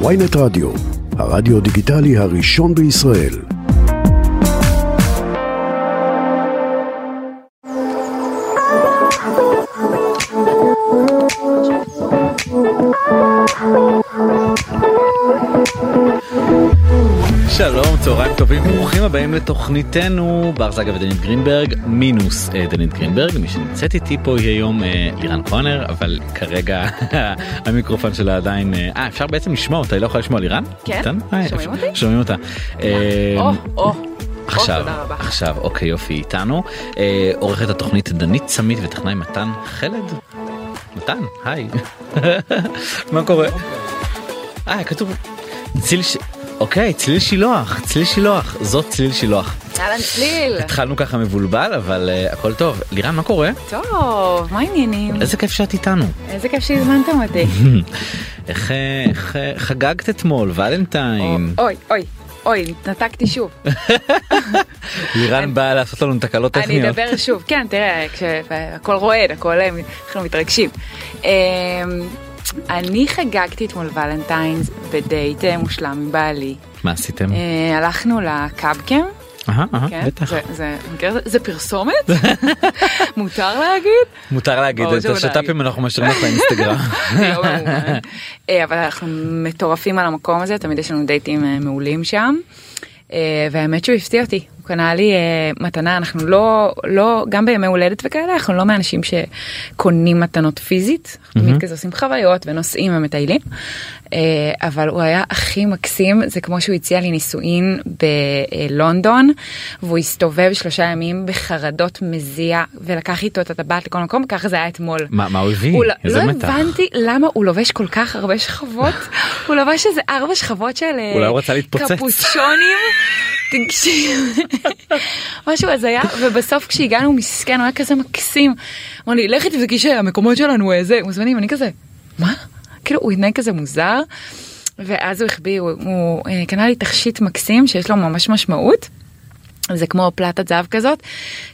ויינט רדיו, הרדיו דיגיטלי הראשון בישראל. הבאים לתוכניתנו בר זגה ודנית גרינברג, מינוס אה, דנית גרינברג, מי שנמצאת איתי פה היא היום אה, לירן קונר, אבל כרגע המיקרופון שלה עדיין, אה, אה, אפשר בעצם לשמוע אותה, היא לא יכולה לשמוע לירן? כן, שומעים אותי? שומעים אותה. או, או, עכשיו. עכשיו, אוקיי יופי איתנו, עורכת התוכנית דנית סמית וטכנאי מתן חלד. מתן, היי. מה קורה? אה, כתוב ציל ש... אוקיי, צליל שילוח, צליל שילוח, זאת צליל שילוח. אהלן צליל. התחלנו ככה מבולבל, אבל uh, הכל טוב. לירן, מה קורה? טוב, מה העניינים? איזה כיף שאת איתנו. איזה כיף שהזמנתם אותי. איך, איך חגגת אתמול, ולנטיין. אוי, אוי, אוי, נתקתי שוב. לירן באה לעשות לנו תקלות אני טכניות. אדבר שוב. כן, תראה, כשהכל רועד, הכל, אה, אנחנו מתרגשים. אני חגגתי אתמול ולנטיינס בדייט אה, מושלם עם בעלי. מה עשיתם? אה, הלכנו לקאבקם. אהה, כן, בטח. זה- פרסומת? מותר להגיד? מותר להגיד, את השת"פים אנחנו משאירים לך באינסטגרם. לא. אה, אבל אנחנו מטורפים על המקום הזה, תמיד יש לנו דייטים מעולים שם. והאמת שהוא הפתיע אותי, הוא קנה לי אה, מתנה, אנחנו לא, לא, גם בימי הולדת וכאלה, אנחנו לא מאנשים שקונים מתנות פיזית, אנחנו תמיד כזה עושים חוויות ונוסעים ומטיילים. אה, אבל הוא היה הכי מקסים, זה כמו שהוא הציע לי נישואין בלונדון, והוא הסתובב שלושה ימים בחרדות מזיע, ולקח איתו את הטבעת לכל מקום, ככה זה היה אתמול. מה מה הוא הביא? הוא לא- איזה לא מתח. הבנתי למה הוא לובש כל כך הרבה שכבות, הוא לבש איזה ארבע שכבות של אה. קפוצ'ונים. תקשיב, משהו הזיה, ובסוף כשהגענו מסכן, הוא היה כזה מקסים. אמר לי, לכי תבדקי שהמקומות שלנו איזה מוזמנים, אני כזה, מה? כאילו הוא התנהג כזה מוזר, ואז הוא החביא, הוא, הוא אה, קנה לי תכשיט מקסים שיש לו ממש משמעות. זה כמו פלטת זהב כזאת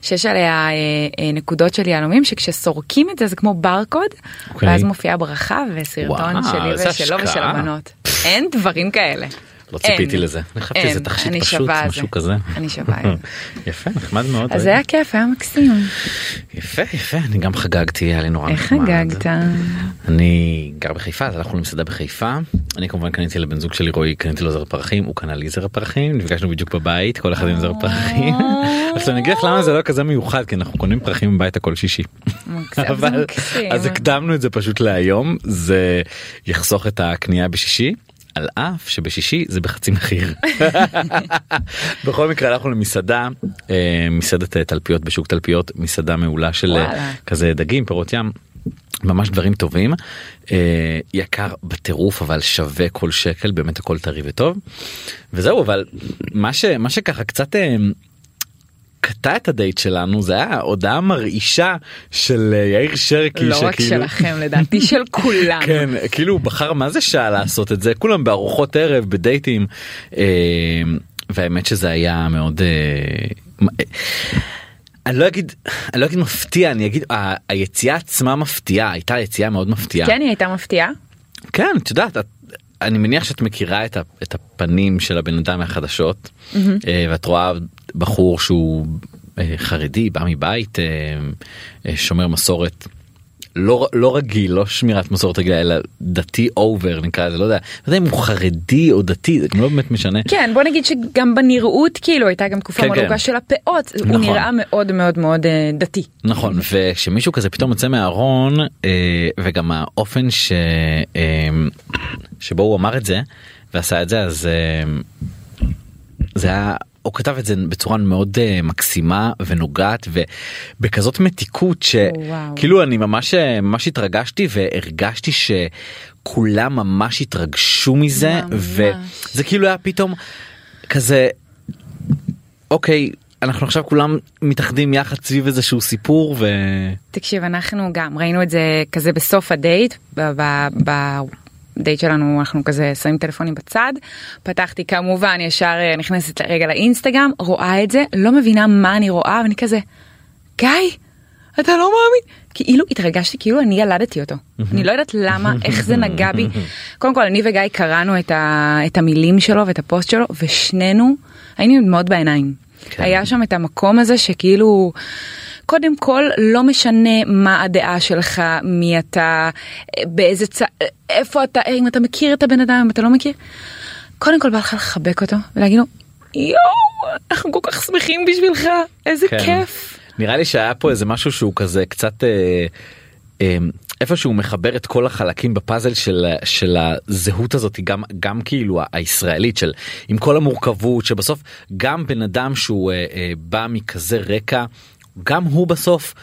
שיש עליה אה, אה, נקודות של יהלומים שכשסורקים את זה זה כמו ברקוד אוקיי. ואז מופיעה ברכה וסרטון וואו, שלי ושלו ושל. הבנות. אין דברים כאלה. לא ציפיתי אין. לזה. אני חשבתי אין, שזה תכשיט פשוט, משהו זה. כזה. אני שווה על זה. יפה, נחמד מאוד. אז זה היה כיף, היה מקסים. יפה, יפה, אני גם חגגתי, היה לי נורא איך נחמד. חגגת? אני גר בחיפה אז הלכנו למסעדה בחיפה אני כמובן קניתי לבן זוג שלי רועי קניתי לו זר פרחים הוא קנה לי זר פרחים נפגשנו בדיוק בבית כל אחד עם זר פרחים. עכשיו אני אגיד לך למה זה לא כזה מיוחד כי אנחנו קונים פרחים בביתה כל שישי. אבל. אז הקדמנו את זה פשוט להיום זה יחסוך את הקנייה בשישי. על אף שבשישי זה בחצי מחיר. בכל מקרה הלכנו למסעדה אה, מסעדת אה, תלפיות בשוק תלפיות מסעדה מעולה של אה, וואלה. כזה דגים פירות ים. ממש דברים טובים יקר בטירוף אבל שווה כל שקל באמת הכל טרי וטוב וזהו אבל מה ש מה שככה קצת קטע את הדייט שלנו זה היה הודעה מרעישה של אה, יאיר שרקי לא רק שכאילו- שלכם לדעתי של כולם. כן כאילו הוא בחר מה זה שעה לעשות את זה כולם בארוחות ערב בדייטים אה, והאמת שזה היה מאוד. אה, אה, אני לא אגיד אני לא אגיד מפתיע אני אגיד ה- היציאה עצמה מפתיעה הייתה יציאה מאוד מפתיעה כן היא הייתה מפתיעה. כן את יודעת את, אני מניח שאת מכירה את, ה, את הפנים של הבן אדם מהחדשות אה, ואת רואה בחור שהוא אה, חרדי בא מבית אה, אה, שומר מסורת. לא לא רגיל לא שמירת מסורת רגילה אלא דתי אובר נקרא לזה לא יודע לא יודע אם הוא חרדי או דתי זה לא באמת משנה. כן בוא נגיד שגם בנראות כאילו הייתה גם תקופה כן, מאוד כן. של הפאות הוא נכון. נראה מאוד מאוד מאוד אה, דתי. נכון וכשמישהו כזה פתאום יוצא מהארון אה, וגם האופן ש, אה, שבו הוא אמר את זה ועשה את זה אז אה, זה היה הוא כתב את זה בצורה מאוד אה, מקסימה ונוגעת ובכזאת מתיקות וואו. שכאילו אני ממש אה, ממש התרגשתי והרגשתי שכולם ממש התרגשו מזה ממש. וזה כאילו היה פתאום כזה אוקיי אנחנו עכשיו כולם מתאחדים יחד סביב איזשהו סיפור ו... תקשיב אנחנו גם ראינו את זה כזה בסוף הדייט בדייט שלנו אנחנו כזה שמים טלפונים בצד פתחתי כמובן ישר אה, נכנסת רגע לאינסטגרם רואה את זה לא מבינה מה אני רואה ואני כזה גיא אתה לא מאמין. כאילו התרגשתי כאילו אני ילדתי אותו. אני לא יודעת למה, איך זה נגע בי. קודם כל אני וגיא קראנו את, ה, את המילים שלו ואת הפוסט שלו ושנינו היינו דמעות בעיניים. כן. היה שם את המקום הזה שכאילו קודם כל לא משנה מה הדעה שלך מי אתה באיזה צ... איפה אתה אם אתה מכיר את הבן אדם אם אתה לא מכיר. קודם כל בא לך לחבק אותו ולהגיד לו יואו אנחנו כל כך שמחים בשבילך איזה כן. כיף. נראה לי שהיה פה איזה משהו שהוא כזה קצת אה, אה, איפה שהוא מחבר את כל החלקים בפאזל של של הזהות הזאת גם גם כאילו הישראלית של עם כל המורכבות שבסוף גם בן אדם שהוא אה, אה, בא מכזה רקע גם הוא בסוף.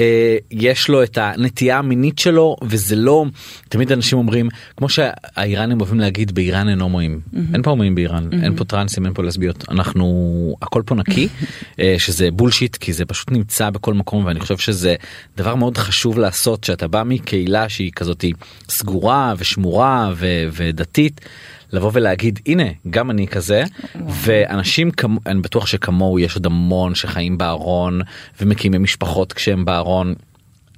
אה, יש לו את הנטייה המינית שלו וזה לא תמיד אנשים אומרים כמו שהאיראנים אוהבים להגיד באיראן אין הומואים. אין פה הומואים באיראן אין פה טרנסים אין פה לסביות. אנחנו הכל פה נקי אה, שזה בולשיט כי זה פשוט נמצא בכל מקום ואני חושב שזה דבר מאוד חשוב לעשות שאתה בא מקהילה שהיא כזאת סגורה ושמורה ו- ודתית. לבוא ולהגיד הנה גם אני כזה ואנשים כמו אני בטוח שכמוהו יש עוד המון שחיים בארון ומקימים משפחות כשהם בארון.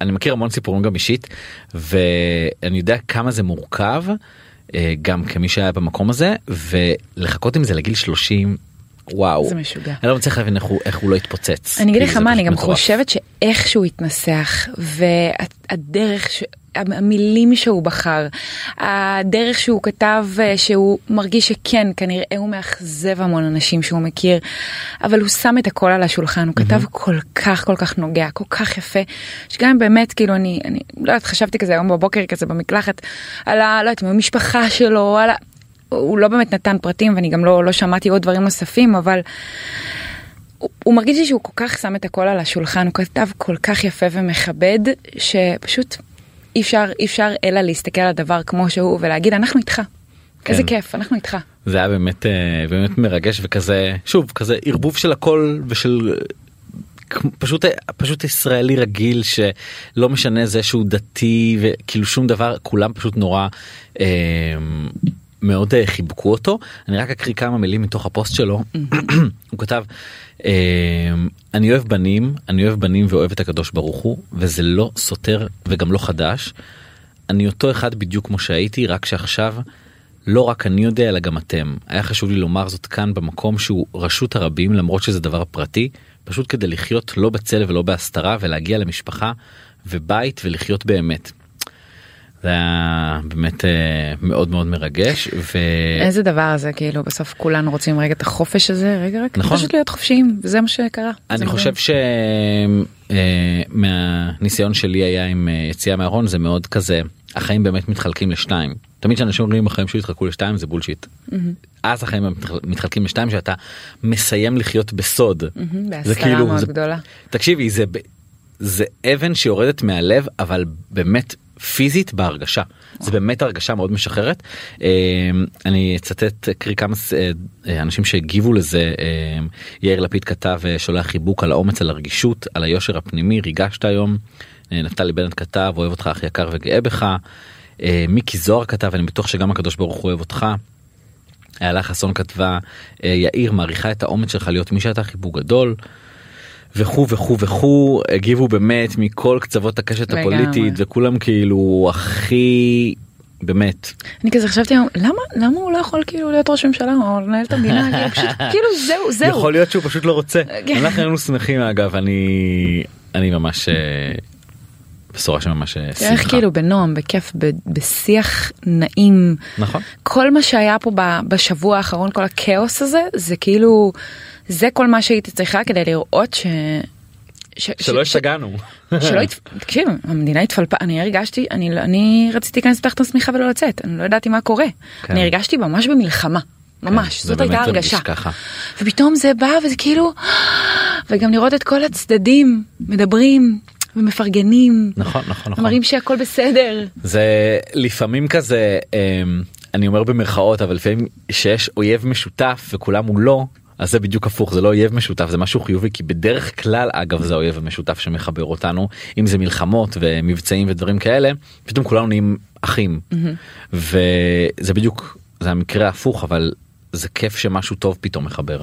אני מכיר המון סיפורים גם אישית ואני יודע כמה זה מורכב אה, גם כמי שהיה במקום הזה ולחכות עם זה לגיל 30 וואו זה משוגע. אני לא מצליח להבין איך הוא, איך הוא לא התפוצץ. אני אגיד כי לך מה, אני גם מטורף. חושבת שאיכשהו התנסח, והדרך, ש... המילים שהוא בחר, הדרך שהוא כתב אה, שהוא מרגיש שכן, כנראה הוא מאכזב המון אנשים שהוא מכיר, אבל הוא שם את הכל על השולחן, הוא כתב כל כך כל כך נוגע, כל כך יפה, שגם באמת, כאילו אני, אני לא יודעת, חשבתי כזה היום בבוקר כזה במקלחת, על ה... לא יודעת, המשפחה שלו, על ה... הוא לא באמת נתן פרטים ואני גם לא, לא שמעתי עוד דברים נוספים, אבל הוא, הוא מרגיש לי שהוא כל כך שם את הכל על השולחן, הוא כתב כל כך יפה ומכבד, שפשוט אי אפשר, אי אפשר אלא להסתכל על הדבר כמו שהוא ולהגיד אנחנו איתך. כן. איזה כיף, אנחנו איתך. זה היה באמת אה, באמת מרגש וכזה שוב כזה ערבוב של הכל ושל פשוט פשוט ישראלי רגיל שלא משנה זה שהוא דתי וכאילו שום דבר כולם פשוט נורא אה, מאוד אה, חיבקו אותו אני רק אקריא כמה מילים מתוך הפוסט שלו הוא כתב אני אוהב בנים אני אוהב בנים ואוהב את הקדוש ברוך הוא וזה לא סותר וגם לא חדש. אני אותו אחד בדיוק כמו שהייתי רק שעכשיו לא רק אני יודע אלא גם אתם. היה חשוב לי לומר זאת כאן במקום שהוא רשות הרבים למרות שזה דבר פרטי פשוט כדי לחיות לא בצל ולא בהסתרה ולהגיע למשפחה ובית ולחיות באמת. זה היה באמת אה, מאוד מאוד מרגש ו... איזה דבר זה, כאילו בסוף כולנו רוצים רגע את החופש הזה, רגע רק נכון. פשוט להיות חופשיים, וזה מה שקרה. אני זה חושב שמהניסיון שלי היה עם אה, יציאה מהארון זה מאוד כזה החיים באמת מתחלקים לשתיים. תמיד כשאנשים אומרים החיים שלי יתחלקו לשתיים זה בולשיט. אז החיים מתח- מתחלקים לשתיים שאתה מסיים לחיות בסוד. מהמם, זה כאילו מאוד זה- גדולה. תקשיבי זה זה אבן שיורדת מהלב אבל באמת פיזית בהרגשה זה באמת הרגשה מאוד משחררת. אה, אני אצטט אקריא כמה אה, אה, אנשים שהגיבו לזה אה, יאיר לפיד כתב אה, שולח חיבוק על האומץ על הרגישות על היושר הפנימי ריגשת היום. נפתלי בנט כתב אוהב אותך אח יקר וגאה בך. מיקי זוהר כתב אני בטוח שגם הקדוש ברוך הוא אוהב אותך. איילה חסון כתבה יאיר מעריכה את האומץ שלך להיות מי שאתה חיבוק גדול. וכו' וכו' וכו' הגיבו באמת מכל קצוות הקשת לגמרי. הפוליטית וכולם כאילו הכי באמת אני כזה חשבתי למה, למה הוא לא יכול כאילו להיות ראש ממשלה או לנהל את המדינה, פשוט, כאילו זהו, זהו. יכול להיות שהוא פשוט לא רוצה. אנחנו היינו שמחים אגב אני אני ממש אה, בשורה שממש אה, תראה איך שמחה כאילו בנועם, בכיף, בשיח נעים. נכון כל מה שהיה פה בשבוע האחרון, כל הכאוס הזה, זה כאילו, זה כל מה שהייתי צריכה כדי לראות ש... ש- שלא השתגענו שלא. תקשיב, המדינה התפלפה, אני הרגשתי, אני, לא- אני רציתי להיכנס לתחת השמיכה ולא לצאת, אני לא ידעתי מה קורה. כן. אני הרגשתי ממש במלחמה, ממש, זה זאת הייתה הרגשה. ופתאום זה בא וזה כאילו, וגם לראות את כל הצדדים מדברים ומפרגנים, נכון נכון נכון מראים שהכל בסדר. זה לפעמים כזה אמ, אני אומר במרכאות אבל לפעמים שיש אויב משותף וכולם הוא לא אז זה בדיוק הפוך זה לא אויב משותף זה משהו חיובי כי בדרך כלל אגב זה האויב המשותף שמחבר אותנו אם זה מלחמות ומבצעים ודברים כאלה פתאום כולנו נהיים אחים וזה בדיוק זה המקרה ההפוך אבל זה כיף שמשהו טוב פתאום מחבר.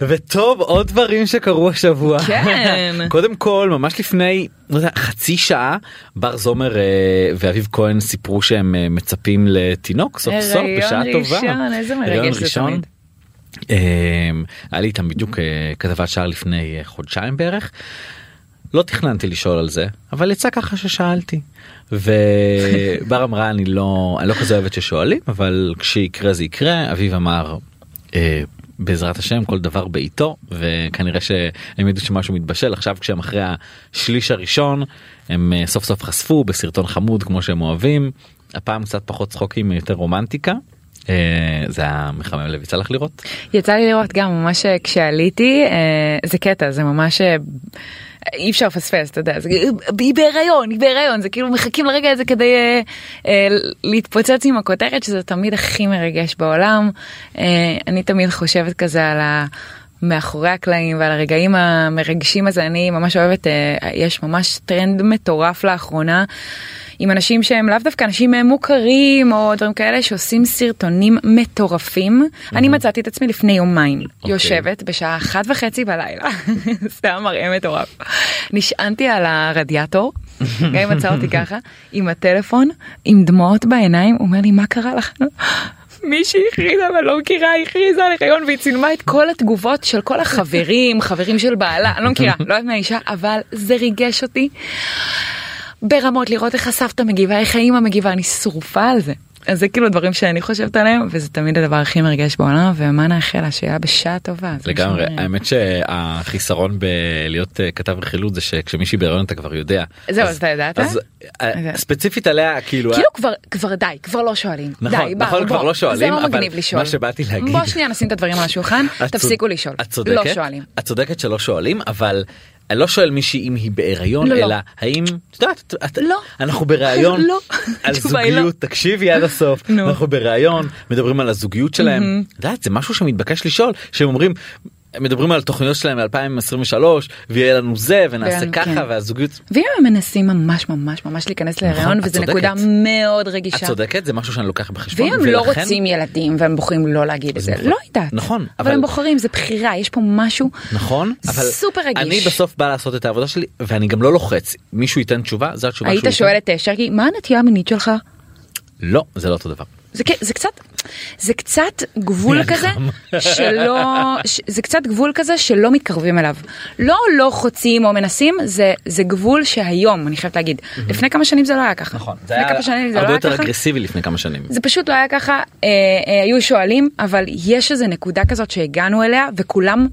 וטוב עוד דברים שקרו השבוע. כן. קודם כל ממש לפני לא יודע, חצי שעה בר זומר אה, ואביב כהן סיפרו שהם אה, מצפים לתינוק סוף סוף בשעה הריון טובה. ראשון, איזה מרגש הריון זה ראשון. תמיד. אה, היה לי איתם בדיוק אה, כתבת שער לפני אה, חודשיים בערך. לא תכננתי לשאול על זה אבל יצא ככה ששאלתי ובר אמרה אני לא אני לא כזה אוהבת ששואלים אבל כשיקרה זה יקרה אביב אמר אה, בעזרת השם כל דבר בעיתו וכנראה שהם ידעו שמשהו מתבשל עכשיו כשהם אחרי השליש הראשון הם אה, סוף סוף חשפו בסרטון חמוד כמו שהם אוהבים הפעם קצת פחות צחוקים יותר רומנטיקה. אה, זה היה מחמם לב יצא לך לראות? יצא לי לראות גם ממש אה, כשעליתי אה, זה קטע זה ממש אי אפשר לפספס אתה יודע זה, היא בהיריון היא בהיריון זה כאילו מחכים לרגע הזה כדי אה, אה, להתפוצץ עם הכותרת שזה תמיד הכי מרגש בעולם. אה, אני תמיד חושבת כזה על ה... מאחורי הקלעים ועל הרגעים המרגשים הזה אני ממש אוהבת אה, יש ממש טרנד מטורף לאחרונה עם אנשים שהם לאו דווקא אנשים מוכרים או דברים כאלה שעושים סרטונים מטורפים אני מצאתי את עצמי לפני יומיים אוקיי. יושבת בשעה אחת וחצי בלילה סתם מראה מטורף נשענתי על הרדיאטור גם מצא אותי ככה עם הטלפון עם דמעות בעיניים הוא אומר לי מה קרה לך. מישהי הכריזה ואני לא מכירה הכריזה על הריון והיא צילמה את כל התגובות של כל החברים חברים של בעלה אני לא מכירה לא יודעת מהאישה אבל זה ריגש אותי. ברמות לראות איך הסבתא מגיבה איך האמא מגיבה אני שרופה על זה. אז זה כאילו דברים שאני חושבת עליהם וזה תמיד הדבר הכי מרגש בעולם ומה נאחל לה שיהיה בשעה טובה. לגמרי. האמת שהחיסרון בלהיות אה, כתב רכילות זה שכשמישהי בהריון אתה כבר יודע. זהו, אז אתה ידעת? אז אה. ספציפית עליה כאילו כאילו כבר כבר די כבר לא שואלים נכון, די נכון, כבר. לא שואלים, זה לא אבל מה שבאתי להגיד- בוא שנייה נשים את הדברים על השולחן תפסיקו לשאול לא את צודקת שלא שואלים אבל אני לא שואל מישהי אם היא בהיריון לא, לא. אלא האם את יודעת את- לא. אנחנו בראיון לא. על לא. זוגיות תקשיבי עד הסוף נו. אנחנו בראיון מדברים על הזוגיות שלהם את יודעת זה משהו שמתבקש לשאול שהם אומרים. מדברים על תוכניות שלהם מ-2023 ויהיה לנו זה ונעשה כן, ככה כן. והזוגיות ואם הם מנסים ממש ממש ממש להיכנס להיריון את וזו צודקת. נקודה מאוד את רגישה. צודקת זה משהו שאני לוקח בחשבון ואם הם לא ולכן- רוצים ילדים והם בוחרים לא להגיד את זה, נכון, לא יודעת. נכון, אבל אבל- הם בוחרים, זה בחירה, יש פה משהו נכון אבל סופר רגיש. אני בסוף בא לעשות את העבודה שלי ואני גם לא לוחץ מישהו ייתן תשובה זה התשובה היית שואל את שרקי, מה הנטייה המינית שלך? לא זה לא אותו דבר. זה, זה קצת זה קצת גבול כזה שלא ש- זה קצת גבול כזה שלא מתקרבים אליו. לא לא חוצים או מנסים זה זה גבול שהיום אני חייבת להגיד. לפני כמה שנים זה לא היה ככה. נכון. זה לפני היה כמה שנים זה לא הרבה היה יותר ככה. אגרסיבי לפני כמה שנים. זה פשוט לא היה ככה. אה, אה, היו שואלים אבל יש איזה נקודה כזאת שהגענו אליה וכולם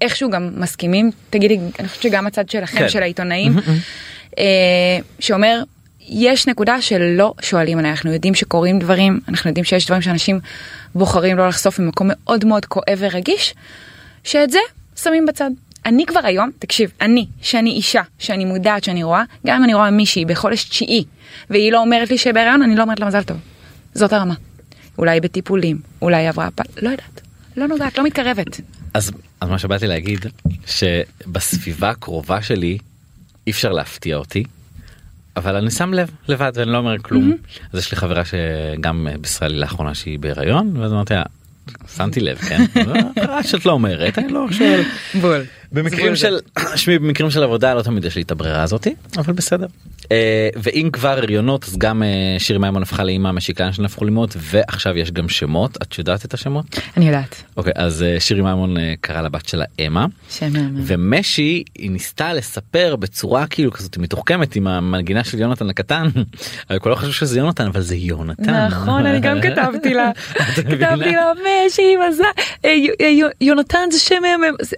איכשהו גם מסכימים. תגידי אני חושבת שגם הצד שלכם כן. של העיתונאים אה, שאומר יש נקודה שלא שואלים עליה אנחנו יודעים שקורים דברים אנחנו יודעים שיש דברים שאנשים בוחרים לא לחשוף ממקום מאוד מאוד כואב ורגיש שאת זה שמים בצד. אני כבר היום תקשיב אני שאני אישה שאני מודעת שאני רואה גם אם אני רואה מישהי בחודש תשיעי והיא לא אומרת לי שבהריון אני לא אומרת לה מזל טוב. זאת הרמה. אולי בטיפולים אולי עברה פ... לא יודעת לא נוגעת לא מתקרבת. אז אז מה שבאתי להגיד שבסביבה הקרובה שלי אי אפשר להפתיע אותי. אבל אני שם לב לבד ואני לא אומר כלום. אז יש לי חברה שגם בישרה לי לאחרונה שהיא בהיריון ואז אמרתי לה שמתי לב כן. אה, שאת לא אומרת אני לא שואל. בול. במקרים של שמי במקרים של עבודה לא תמיד יש לי את הברירה הזאתי אבל בסדר. אה, ואם כבר הריונות אז גם אה, שירי מימון הפכה לאימא משיקה שנהפכו לאמהות ועכשיו יש גם שמות את יודעת את השמות אני יודעת. אוקיי אז אה, שירי מימון אה, קרא לבת שלה אמה. ומשי היא ניסתה לספר בצורה כאילו כזאת מתוחכמת עם המנגינה של יונתן הקטן אבל כולם חשבו שזה יונתן אבל זה יונתן. נכון אני גם כתבתי לה? כתבתי לה משי מזל יו- יו- יונתן זה שם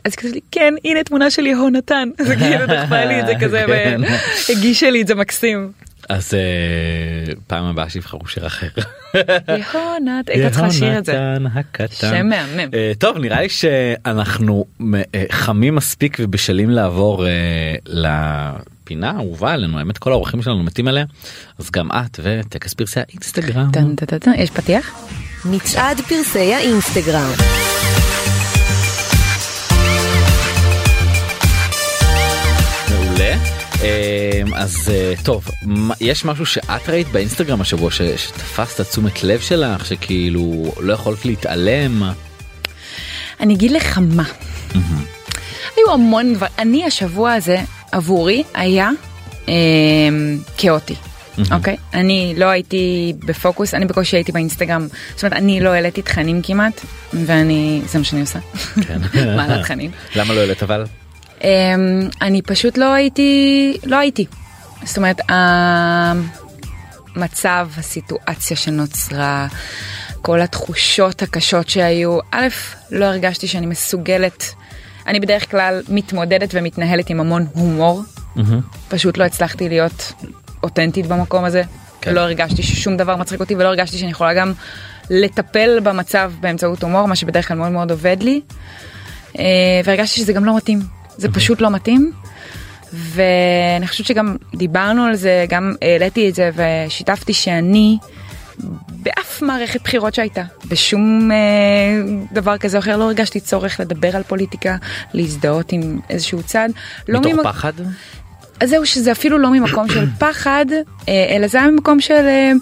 אז כתבתי לי כן הנה תמונה של יהונתן זה כאילו דחפה לי את זה כזה כן. והגישה לי את זה מקסים. אז אה, פעם הבאה שיבחרו שיר אחר. יהונת היית צריכה לשיר את זה. יהונתן הקטן. שם מהמם. אה, טוב נראה לי שאנחנו אה, חמים מספיק ובשלים לעבור אה, לפינה האהובה עלינו האמת כל האורחים שלנו מתים עליה אז גם את וטקס פרסי האינסטגרם. יש פתיח? מצעד פרסי האינסטגרם. מעולה. אה, אז אה, טוב יש משהו שאת ראית באינסטגרם השבוע ש- שתפס את תשומת לב שלך שכאילו לא יכולת להתעלם. אני אגיד לך מה. היו המון דבר, אני השבוע הזה עבורי היה אה, כאוטי. אוקיי? אני לא הייתי בפוקוס, אני בקושי הייתי באינסטגרם, זאת אומרת אני לא העליתי תכנים כמעט, ואני, זה מה שאני עושה. כן. מעלה תכנים. למה לא העלית אבל? אמ, אני פשוט לא הייתי, לא הייתי. זאת אומרת, המצב, הסיטואציה שנוצרה, כל התחושות הקשות שהיו, א', לא הרגשתי שאני מסוגלת, אני בדרך כלל מתמודדת ומתנהלת עם המון הומור, פשוט לא הצלחתי להיות אותנטית במקום הזה, כן. לא הרגשתי ששום דבר מצחיק אותי ולא הרגשתי שאני יכולה גם לטפל במצב באמצעות הומור, מה שבדרך כלל מאוד מאוד עובד לי. אה, והרגשתי שזה גם לא מתאים, זה פשוט לא מתאים. ואני חושבת שגם דיברנו על זה, גם העליתי את זה ושיתפתי שאני באף מערכת בחירות שהייתה, בשום אה, דבר כזה או אחר, לא הרגשתי צורך לדבר על פוליטיקה, להזדהות עם איזשהו צד. לא מתוך ממק- פחד? אז זהו שזה אפילו לא ממקום של פחד, אה, אלא זה היה ממקום של... אה,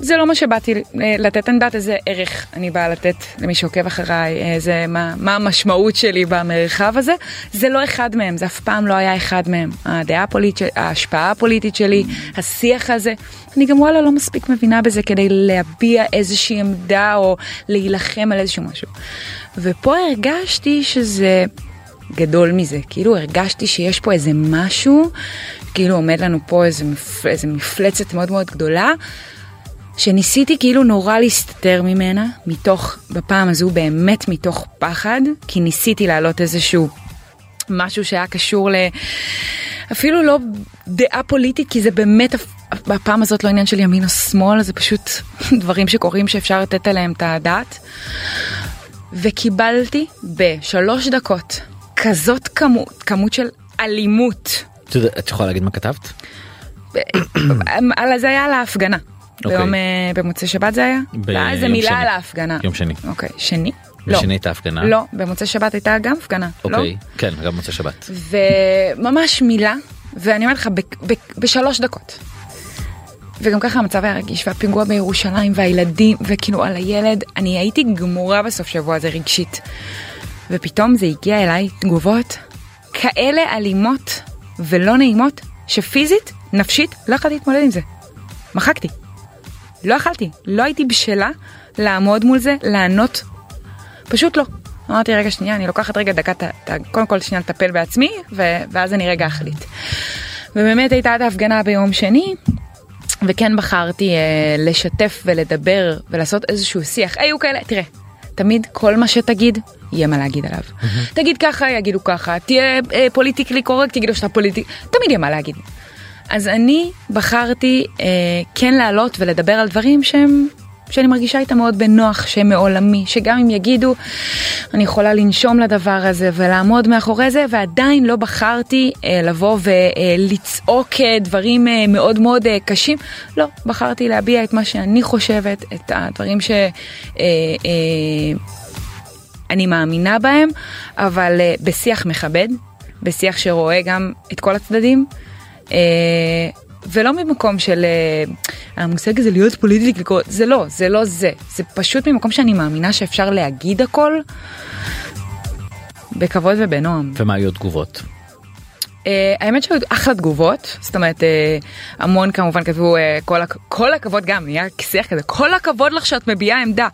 זה לא מה שבאתי אה, לתת, אני יודעת איזה ערך אני באה לתת למי שעוקב אחריי, איזה, מה, מה המשמעות שלי במרחב הזה, זה לא אחד מהם, זה אף פעם לא היה אחד מהם. הדעה הפוליטית, ההשפעה הפוליטית שלי, השיח הזה, אני גם וואלה לא מספיק מבינה בזה כדי להביע איזושהי עמדה או להילחם על איזשהו משהו. ופה הרגשתי שזה גדול מזה, כאילו הרגשתי שיש פה איזה משהו, כאילו עומד לנו פה איזה, מפ... איזה מפלצת מאוד מאוד גדולה, שניסיתי כאילו נורא להסתתר ממנה, מתוך, בפעם הזו באמת מתוך פחד, כי ניסיתי להעלות איזשהו משהו שהיה קשור ל... אפילו לא דעה פוליטית, כי זה באמת, בפעם הזאת לא עניין של ימין או שמאל, זה פשוט דברים שקורים שאפשר לתת עליהם את הדעת. וקיבלתי בשלוש דקות כזאת כמות, כמות של אלימות. את יכולה להגיד מה כתבת? על זה היה על ההפגנה. אוקיי. ביום, אה, במוצאי שבת זה היה? ביום לא, איזה מילה. על ההפגנה. יום שני. אוקיי, שני? לא. ושינית ההפגנה? לא, במוצאי שבת הייתה גם הפגנה. לא? אוקיי, כן, גם מוצאי שבת. וממש מילה, ואני אומרת לך, בשלוש דקות. וגם ככה המצב היה רגיש, והפיגוע בירושלים, והילדים, וכאילו על הילד, אני הייתי גמורה בסוף שבוע הזה רגשית. ופתאום זה הגיע אליי תגובות כאלה אלימות ולא נעימות, שפיזית, נפשית, לא יכולתי להתמודד עם זה. מחקתי. לא יכלתי, לא הייתי בשלה לעמוד מול זה, לענות. פשוט לא. אמרתי רגע שנייה, אני לוקחת רגע דקה, ת- ת- קודם כל שנייה לטפל בעצמי, ו- ואז אני רגע אחליט. ובאמת הייתה את ההפגנה ביום שני, וכן בחרתי אה, לשתף ולדבר ולעשות איזשהו שיח. היו כאלה, תראה, תמיד כל מה שתגיד, יהיה מה להגיד עליו. תגיד ככה, יגידו ככה, תהיה אה, politically correct, יגידו שאתה פוליטיק, תמיד יהיה מה להגיד. אז אני בחרתי אה, כן לעלות ולדבר על דברים שהם, שאני מרגישה איתם מאוד בנוח, שהם מעולמי, שגם אם יגידו, אני יכולה לנשום לדבר הזה ולעמוד מאחורי זה, ועדיין לא בחרתי אה, לבוא ולצעוק אה, דברים אה, מאוד מאוד אה, קשים. לא, בחרתי להביע את מה שאני חושבת, את הדברים ש... אה, אה, אני מאמינה בהם, אבל uh, בשיח מכבד, בשיח שרואה גם את כל הצדדים, ולא ממקום של המושג הזה להיות פוליטיקלי קורקט, זה לא, זה לא זה, זה פשוט ממקום שאני מאמינה שאפשר להגיד הכל בכבוד ובנועם. ומה היו התגובות? Uh, האמת שהיו אחלה תגובות, זאת אומרת uh, המון כמובן כתבו uh, כל, הכ- כל הכבוד גם, נהיה שיח כזה, כל הכבוד לך שאת מביעה עמדה.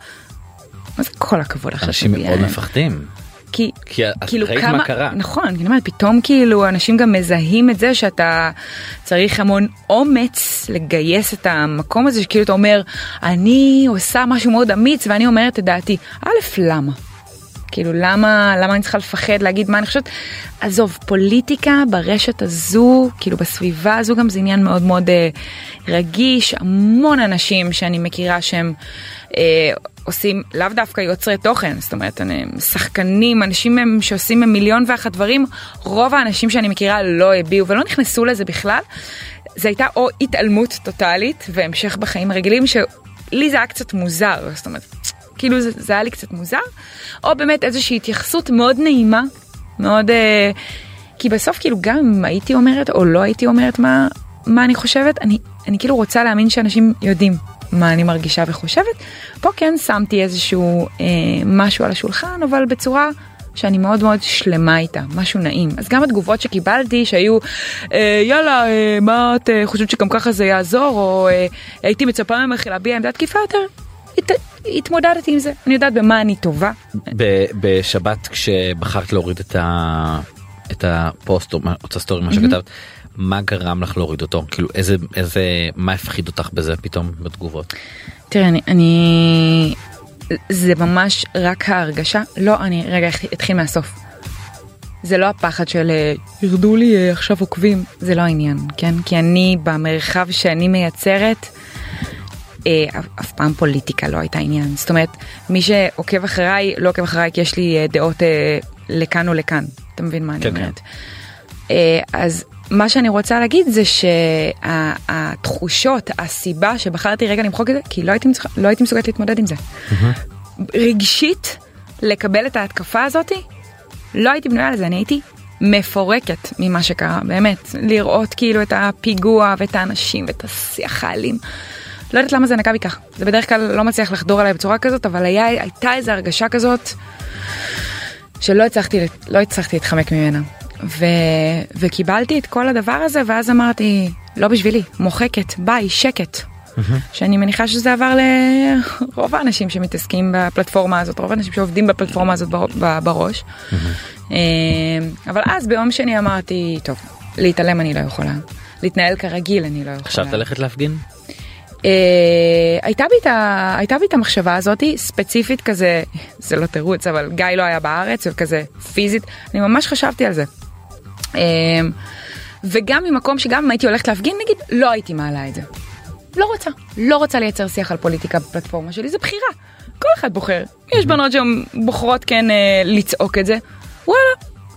מה זה כל הכבוד לך שאת אנשים מביעה מאוד עמדה? מפחדים. כי, כי כאילו ראית כמה, מה קרה. נכון, אני אומרת, פתאום כאילו אנשים גם מזהים את זה שאתה צריך המון אומץ לגייס את המקום הזה שכאילו אתה אומר, אני עושה משהו מאוד אמיץ ואני אומרת את דעתי. א', למה? כאילו למה למה אני צריכה לפחד להגיד מה אני חושבת עזוב פוליטיקה ברשת הזו כאילו בסביבה הזו גם זה עניין מאוד מאוד אה, רגיש המון אנשים שאני מכירה שהם אה, עושים לאו דווקא יוצרי תוכן זאת אומרת אני, שחקנים אנשים הם שעושים הם מיליון ואחת דברים רוב האנשים שאני מכירה לא הביעו ולא נכנסו לזה בכלל. זה הייתה או התעלמות טוטאלית והמשך בחיים הרגילים שלי זה היה קצת מוזר זאת אומרת. כאילו זה, זה היה לי קצת מוזר, או באמת איזושהי התייחסות מאוד נעימה, מאוד... אה, כי בסוף כאילו גם אם הייתי אומרת או לא הייתי אומרת מה, מה אני חושבת, אני, אני כאילו רוצה להאמין שאנשים יודעים מה אני מרגישה וחושבת. פה כן שמתי איזשהו אה, משהו על השולחן, אבל בצורה שאני מאוד מאוד שלמה איתה, משהו נעים. אז גם התגובות שקיבלתי שהיו, אה, יאללה, אה, מה את אה, חושבת שגם ככה זה יעזור, או אה, הייתי מצפה ממך להביע עמדה תקיפה יותר, הת, התמודדתי עם זה, אני יודעת במה אני טובה. בשבת כשבחרת להוריד את, ה... את הפוסט או את הסטורי מה שכתבת מה גרם לך להוריד אותו כאילו איזה איזה מה הפחיד אותך בזה פתאום בתגובות. תראה, אני, אני... זה ממש רק ההרגשה, לא, אני רגע אתחיל מהסוף. זה לא הפחד של אה, ירדו לי אה, עכשיו עוקבים, זה לא העניין, כן? כי אני במרחב שאני מייצרת, אף- אף פעם פוליטיקה לא הייתה עניין. זאת אומרת, מי שעוקב אחריי, לא עוקב אחריי כי יש לי אה, דעות אה, לכאן או לכאן. אתה מבין מה אני כן, אומרת? אה, אז מה שאני רוצה להגיד זה שהתחושות, הסיבה שבחרתי רגע למחוק את זה, כי לא הייתי, לא הייתי מסוגלת להתמודד עם זה. רגשית, לקבל את ההתקפה הזאתי, לא הייתי בנויה לזה, אני הייתי מפורקת ממה שקרה, באמת. לראות כאילו את הפיגוע ואת האנשים ואת השיח האלים. לא יודעת למה זה נקע בי כך. זה בדרך כלל לא מצליח לחדור עליי בצורה כזאת, אבל היה, הייתה איזו הרגשה כזאת שלא הצלחתי, לא הצלחתי להתחמק ממנה. ו, וקיבלתי את כל הדבר הזה, ואז אמרתי, לא בשבילי, מוחקת, ביי, שקט. שאני מניחה שזה עבר לרוב האנשים שמתעסקים בפלטפורמה הזאת, רוב האנשים שעובדים בפלטפורמה הזאת בראש. אה, אבל אז ביום שני אמרתי, טוב, להתעלם אני לא יכולה, להתנהל כרגיל אני לא יכולה. חשבת ללכת להפגין? אה, הייתה בי את ה- הייתה בי את המחשבה הזאתי ספציפית כזה זה לא תירוץ אבל גיא לא היה בארץ וכזה פיזית אני ממש חשבתי על זה. אה, וגם ממקום שגם אם הייתי הולכת להפגין נגיד לא הייתי מעלה את זה. לא רוצה לא רוצה לייצר שיח על פוליטיקה בפלטפורמה שלי זה בחירה כל אחד בוחר יש בנות שהן בוחרות כן אה, לצעוק את זה וואלה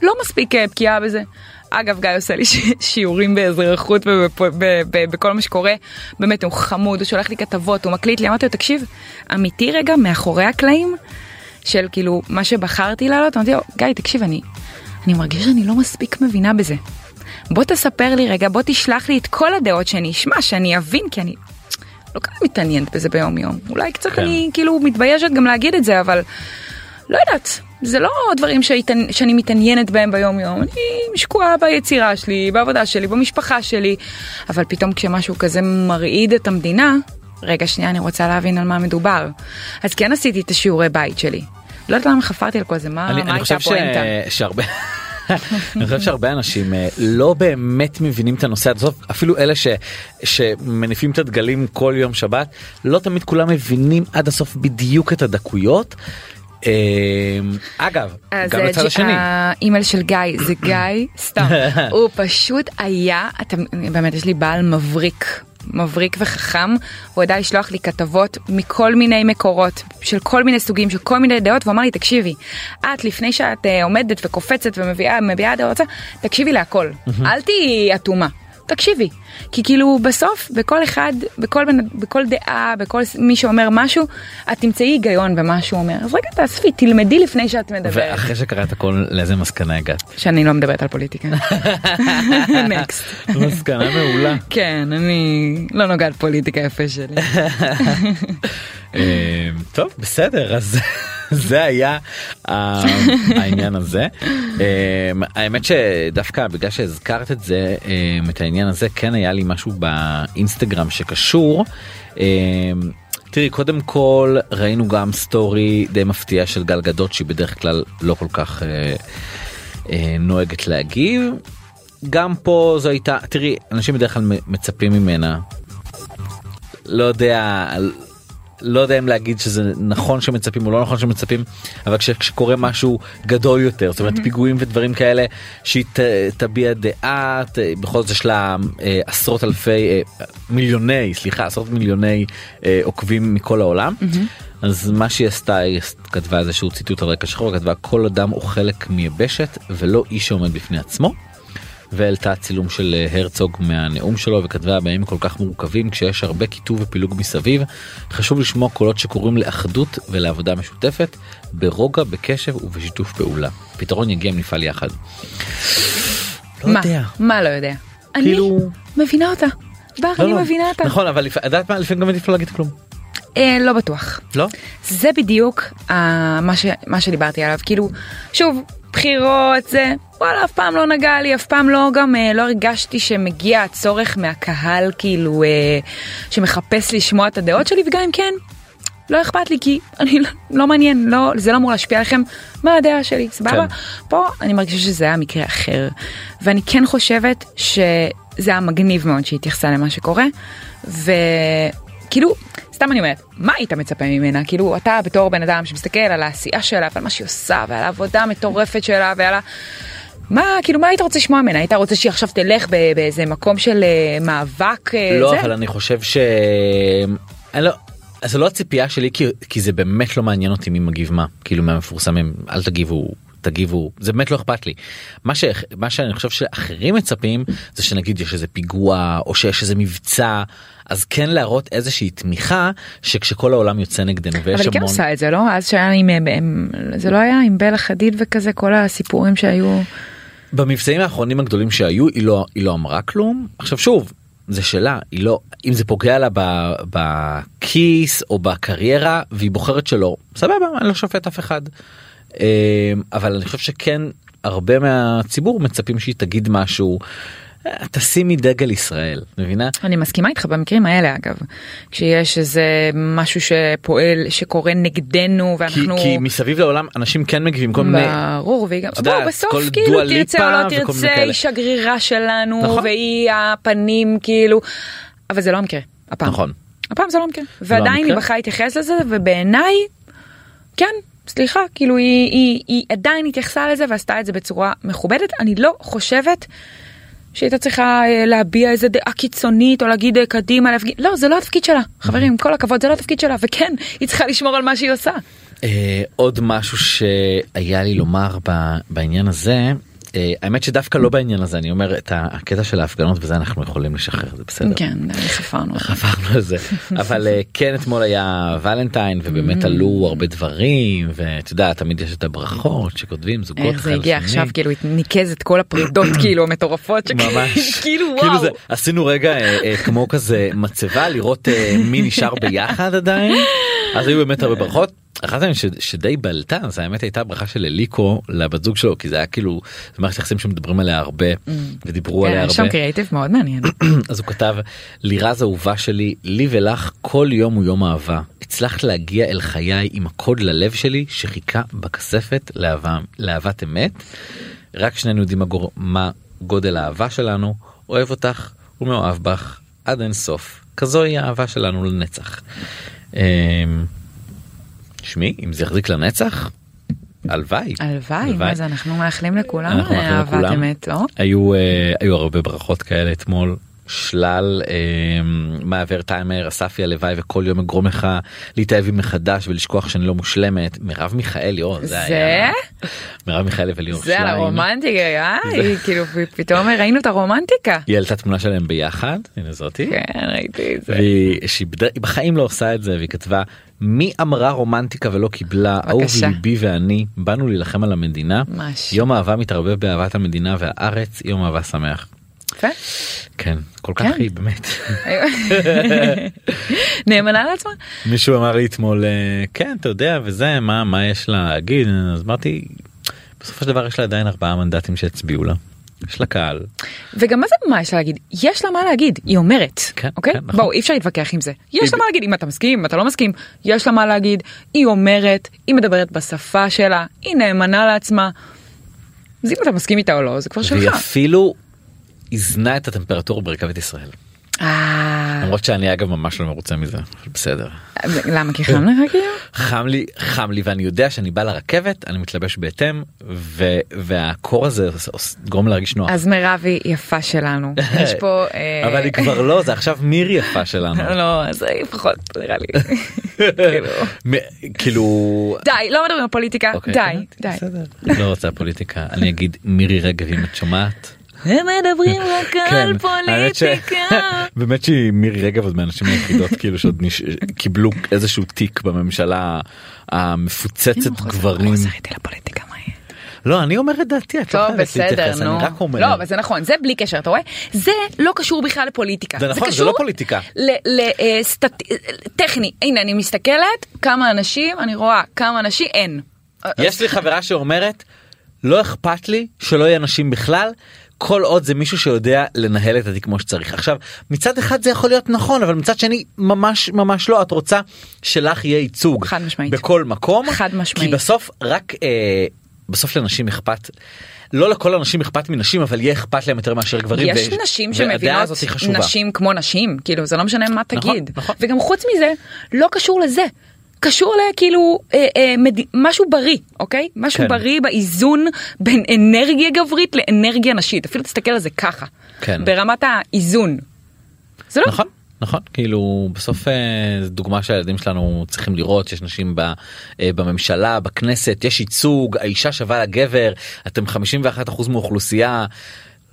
לא מספיק אה, בקיאה בזה. אגב גיא עושה לי שיעורים באזרחות ובכל מה שקורה באמת הוא חמוד הוא שולח לי כתבות הוא מקליט לי אמרתי לו תקשיב אמיתי רגע מאחורי הקלעים של כאילו מה שבחרתי לעלות אמרתי לו גיא תקשיב אני אני מרגיש שאני לא מספיק מבינה בזה. בוא תספר לי רגע בוא תשלח לי את כל הדעות שאני אשמע שאני אבין כי אני לא ככה מתעניינת בזה ביום יום אולי קצת כן. אני כאילו מתביישת גם להגיד את זה אבל לא יודעת זה לא דברים שהתענ... שאני מתעניינת בהם ביום יום אני שקועה ביצירה שלי בעבודה שלי במשפחה שלי אבל פתאום כשמשהו כזה מרעיד את המדינה רגע שנייה אני רוצה להבין על מה מדובר אז כן עשיתי את השיעורי בית שלי. לא יודעת למה חפרתי על כל זה מה, אני, מה אני הייתה חושב ש... הפואנטה. שהרבה אני חושב שהרבה אנשים אה, לא באמת מבינים את הנושא הסוף אפילו אלה ש... שמניפים את הדגלים כל יום שבת לא תמיד כולם מבינים עד הסוף בדיוק את הדקויות. אה, אגב גם זה לצד השני. האימייל של גיא זה גיא סתם. הוא פשוט היה אתה באמת יש לי בעל מבריק מבריק וחכם. הוא ידע לשלוח לי כתבות מכל מיני מקורות של כל מיני סוגים של כל מיני דעות והוא אמר לי תקשיבי את לפני שאת אה, עומדת וקופצת ומביאה מביעה דעות תקשיבי להכל. אל תהיי אטומה. תקשיבי כי כאילו בסוף בכל אחד בכל בן- בכל דעה בכל מי שאומר משהו את תמצאי היגיון במה שהוא אומר אז רגע תאספי תלמדי לפני שאת מדברת. ואחרי שקראת הכל לאיזה מסקנה הגעת. שאני לא מדברת על פוליטיקה. נקסט. מסקנה מעולה. כן, אני לא נוגעת פוליטיקה יפה שלי. אה, טוב בסדר אז זה היה ה- העניין הזה. אה, האמת שדווקא בגלל שהזכרת את זה אה, את העניין הזה כן היה לי משהו באינסטגרם שקשור. אה, תראי קודם כל ראינו גם סטורי די מפתיע של גל גדות שהיא בדרך כלל לא כל כך אה, אה, נוהגת להגיב. גם פה זו הייתה תראי אנשים בדרך כלל מצפים ממנה לא יודע לא יודע אם להגיד שזה נכון שמצפים או לא נכון שמצפים אבל כש- כשקורה משהו גדול יותר זאת אומרת פיגועים ודברים כאלה שהיא ת, תביע דעה ת, בכל זאת יש לה אה, עשרות אלפי אה, מיליוני סליחה עשרות מיליוני אה, עוקבים מכל העולם. אז מה שהיא עשתה היא כתבה איזשהו ציטוט על רקע שחור כתבה כל אדם הוא חלק מיבשת ולא איש שעומד בפני עצמו. והעלתה צילום של אה, הרצוג מהנאום שלו וכתבה בימים כל כך מורכבים כשיש הרבה קיטוב ופילוג מסביב חשוב לשמוע קולות שקוראים לאחדות ולעבודה משותפת ברוגע בקשב ובשיתוף פעולה פתרון יגיע אם נפעל יחד. לא מה? יודע. מה לא יודע? כאילו- אני מבינה אותה. בר, לא, אני לא. מבינה אותה. נכון אבל את יודעת מה לפעמים גם עדיף לא להגיד כלום. אה, לא בטוח. לא? זה בדיוק אה, מה, ש, מה שדיברתי עליו כאילו שוב בחירות זה וואלה אף פעם לא נגע לי אף פעם לא גם אה, לא הרגשתי שמגיע הצורך מהקהל כאילו אה, שמחפש לשמוע את הדעות שלי וגם אם כן. לא אכפת לי כי אני לא, לא מעניין לא זה לא אמור להשפיע עליכם מה הדעה שלי סבבה כן. פה אני מרגישה שזה היה מקרה אחר ואני כן חושבת שזה היה מגניב מאוד שהיא התייחסה למה שקורה וכאילו סתם אני אומרת מה היית מצפה ממנה? כאילו אתה בתור בן אדם שמסתכל על העשייה שלה ועל מה שהיא עושה ועל העבודה המטורפת שלה ועל ה... מה כאילו מה היית רוצה לשמוע ממנה? היית רוצה שהיא עכשיו תלך באיזה מקום של אה, מאבק אה, לא זה? אבל אני חושב ש... אני לא... זה לא הציפייה שלי כי, כי זה באמת לא מעניין אותי מי מגיב מה כאילו מהמפורסמים. אל תגיבו תגיבו. זה באמת לא אכפת לי. מה, ש... מה שאני חושב שאחרים מצפים זה שנגיד יש איזה פיגוע או שיש איזה מבצע אז כן להראות איזושהי תמיכה שכשכל העולם יוצא נגדנו ויש אבל היא כן המון עושה את זה לא אז שהיה עם, עם, עם זה לא היה עם בלה חדיד וכזה כל הסיפורים שהיו במבצעים האחרונים הגדולים שהיו היא לא היא לא אמרה כלום עכשיו שוב זה שלה היא לא אם זה פוגע לה בכיס או בקריירה והיא בוחרת שלא סבבה אני לא שופט אף אחד. אה, אבל אני חושב שכן הרבה מהציבור מצפים שהיא תגיד משהו. תשימי דגל ישראל מבינה? אני מסכימה איתך במקרים האלה אגב. כשיש איזה משהו שפועל שקורה נגדנו כי, ואנחנו כי מסביב לעולם אנשים כן מגיבים כל מיני ברור והיא גם בוא, בסוף כל כאילו תרצה או לא תרצה. היא שגרירה שלנו נכון. והיא הפנים כאילו. אבל זה לא המקרה הפעם. נכון. הפעם זה לא המקרה. ועדיין היא המקרה. בחרה להתייחס לזה ובעיניי כן סליחה כאילו היא, היא, היא עדיין התייחסה לזה ועשתה את זה בצורה מכובדת. אני לא חושבת שהייתה צריכה אה, להביע איזה דעה קיצונית או להגיד אה, קדימה להפגיד לא זה לא התפקיד שלה חברים עם כל הכבוד זה לא התפקיד שלה וכן היא צריכה לשמור על מה שהיא עושה. אה, עוד משהו שהיה לי לומר בעניין הזה האמת שדווקא לא בעניין הזה אני אומר את הקטע של ההפגנות וזה אנחנו יכולים לשחרר זה בסדר. כן חפרנו. עברנו על זה אבל אה, כן אתמול היה ולנטיין ובאמת Mm. עלו הרבה דברים ואתה יודע תמיד יש את הברכות שכותבים זוגות איך זה אחד הגיע. עכשיו כאילו ניקז את כל הפרידות כאילו המטורפות שכאילו כאילו כאילו וואו. זה עשינו רגע אה, אה, כמו כזה מצבה לראות אה, מי נשאר ביחד עדיין אז היו באמת הרבה ברכות. אחת מהן ש- שדי בלטה זה האמת הייתה ברכה של אליקו לבת זוג שלו כי זה היה כאילו זה מערכת יחסים שמדברים עליה הרבה ודיברו כן, עליה יש שם הרבה. קריאיטיב מאוד מעניין. אז הוא כתב לירז אהובה שלי לי ולך כל יום הוא יום אהבה. הצלחת להגיע אל חיי עם הקוד ללב שלי שחיכה בכספת לאהבת אמת. רק שנינו יודעים מה, גודל האהבה שלנו אוהב אותך ומאוהב בך עד אין סוף. כזוהי האהבה שלנו לנצח. שמי אם זה יחזיק לנצח הלוואי הלוואי, מה זה אנחנו מאחלים לכולם מאחלים אהבת. אמת, לא? אה, היו הרבה ברכות כאלה אתמול שלל אה, מעבר טיימר אספי הלוואי וכל יום אגרום לך להתאהב מחדש ולשכוח שאני לא מושלמת מרב מיכאלי או זה זה? היה מרב מיכאלי וליאור זה על שליין. הרומנטיקה, אה? היא כאילו פתאום ראינו את הרומנטיקה. היא העלתה תמונה שלהם ביחד הנה זאתי כן, ראיתי את זה. והיא שהיא בד- היא בחיים לא עושה את זה והיא כתבה מי אמרה רומנטיקה ולא קיבלה אהובי. ליבי ואני באנו להילחם על המדינה ממש. יום אהבה מתערבב באהבת המדינה והארץ יום אהבה שמח. יפה. כן כל כך כן. היא באמת. נאמנה לעצמה? מישהו אמר לי אתמול אה, כן אתה יודע וזה מה מה יש לה להגיד אז אמרתי בסופו של דבר יש לה עדיין ארבעה מנדטים שהצביעו לה. יש לה קהל. וגם מה זה מה יש לה להגיד? יש לה מה להגיד, היא אומרת, כן, אוקיי? כן, נכון. בואו, אי אפשר להתווכח עם זה. יש היא לה מה להגיד, אם אתה מסכים, אם אתה לא מסכים, יש לה מה להגיד, היא אומרת, היא מדברת בשפה שלה, היא נאמנה לעצמה. אז אם אתה מסכים איתה או לא, זה כבר והיא שלך. אפילו איזנה את הטמפרטורה ברכבת ישראל. אה, למרות שאני אגב ממש לא מרוצה מזה בסדר. למה? כי חם לך כאילו? חם לי חם לי ואני יודע שאני בא לרכבת אני מתלבש בהתאם ו- והקור הזה גורם להרגיש נוח. אז מירב היא יפה שלנו. יש פה... אה, אבל היא כבר לא זה עכשיו מירי יפה שלנו. לא, אז היא פחות, נראה לי. כאילו. כאילו די, לא מדברים על פוליטיקה, אוקיי, די, די. לא רוצה פוליטיקה אני אגיד מירי רגב אם את שומעת. הם מדברים רק על כן, פוליטיקה. באמת שהיא מירי רגב עוד מהאנשים היחידות כאילו שעוד. קיבלו איזשהו תיק בממשלה המפוצצת גברים. לא אני אומר את דעתי את לא חייבת להתייחס. אני רק אומר. לא אבל זה נכון זה בלי קשר אתה רואה זה לא קשור בכלל לפוליטיקה. זה נכון, זה לא פוליטיקה. ל- אה, טכני הנה אני מסתכלת כמה אנשים אני רואה כמה אנשים אין. יש לי חברה שאומרת לא אכפת לי שלא יהיה נשים בכלל. כל עוד זה מישהו שיודע לנהל את התיק כמו שצריך עכשיו מצד אחד זה יכול להיות נכון אבל מצד שני ממש ממש לא את רוצה שלך יהיה ייצוג חד משמעית. בכל מקום חד משמעית. כי בסוף רק אה, בסוף לנשים אכפת. לא לכל הנשים אכפת מנשים אבל יהיה אכפת להם יותר מאשר גברים. יש ו- נשים שמבינות. נשים כמו נשים כאילו זה לא משנה מה נכון, תגיד נכון. וגם חוץ מזה לא קשור לזה. קשור לכאילו אה, אה, מד... משהו בריא אוקיי משהו כן. בריא באיזון בין אנרגיה גברית לאנרגיה נשית אפילו תסתכל על זה ככה כן. ברמת האיזון. זה לא נכון נכון כאילו בסוף אה, זו דוגמה שהילדים שלנו צריכים לראות שיש נשים ב, אה, בממשלה בכנסת יש ייצוג האישה שווה לגבר אתם 51% מאוכלוסייה.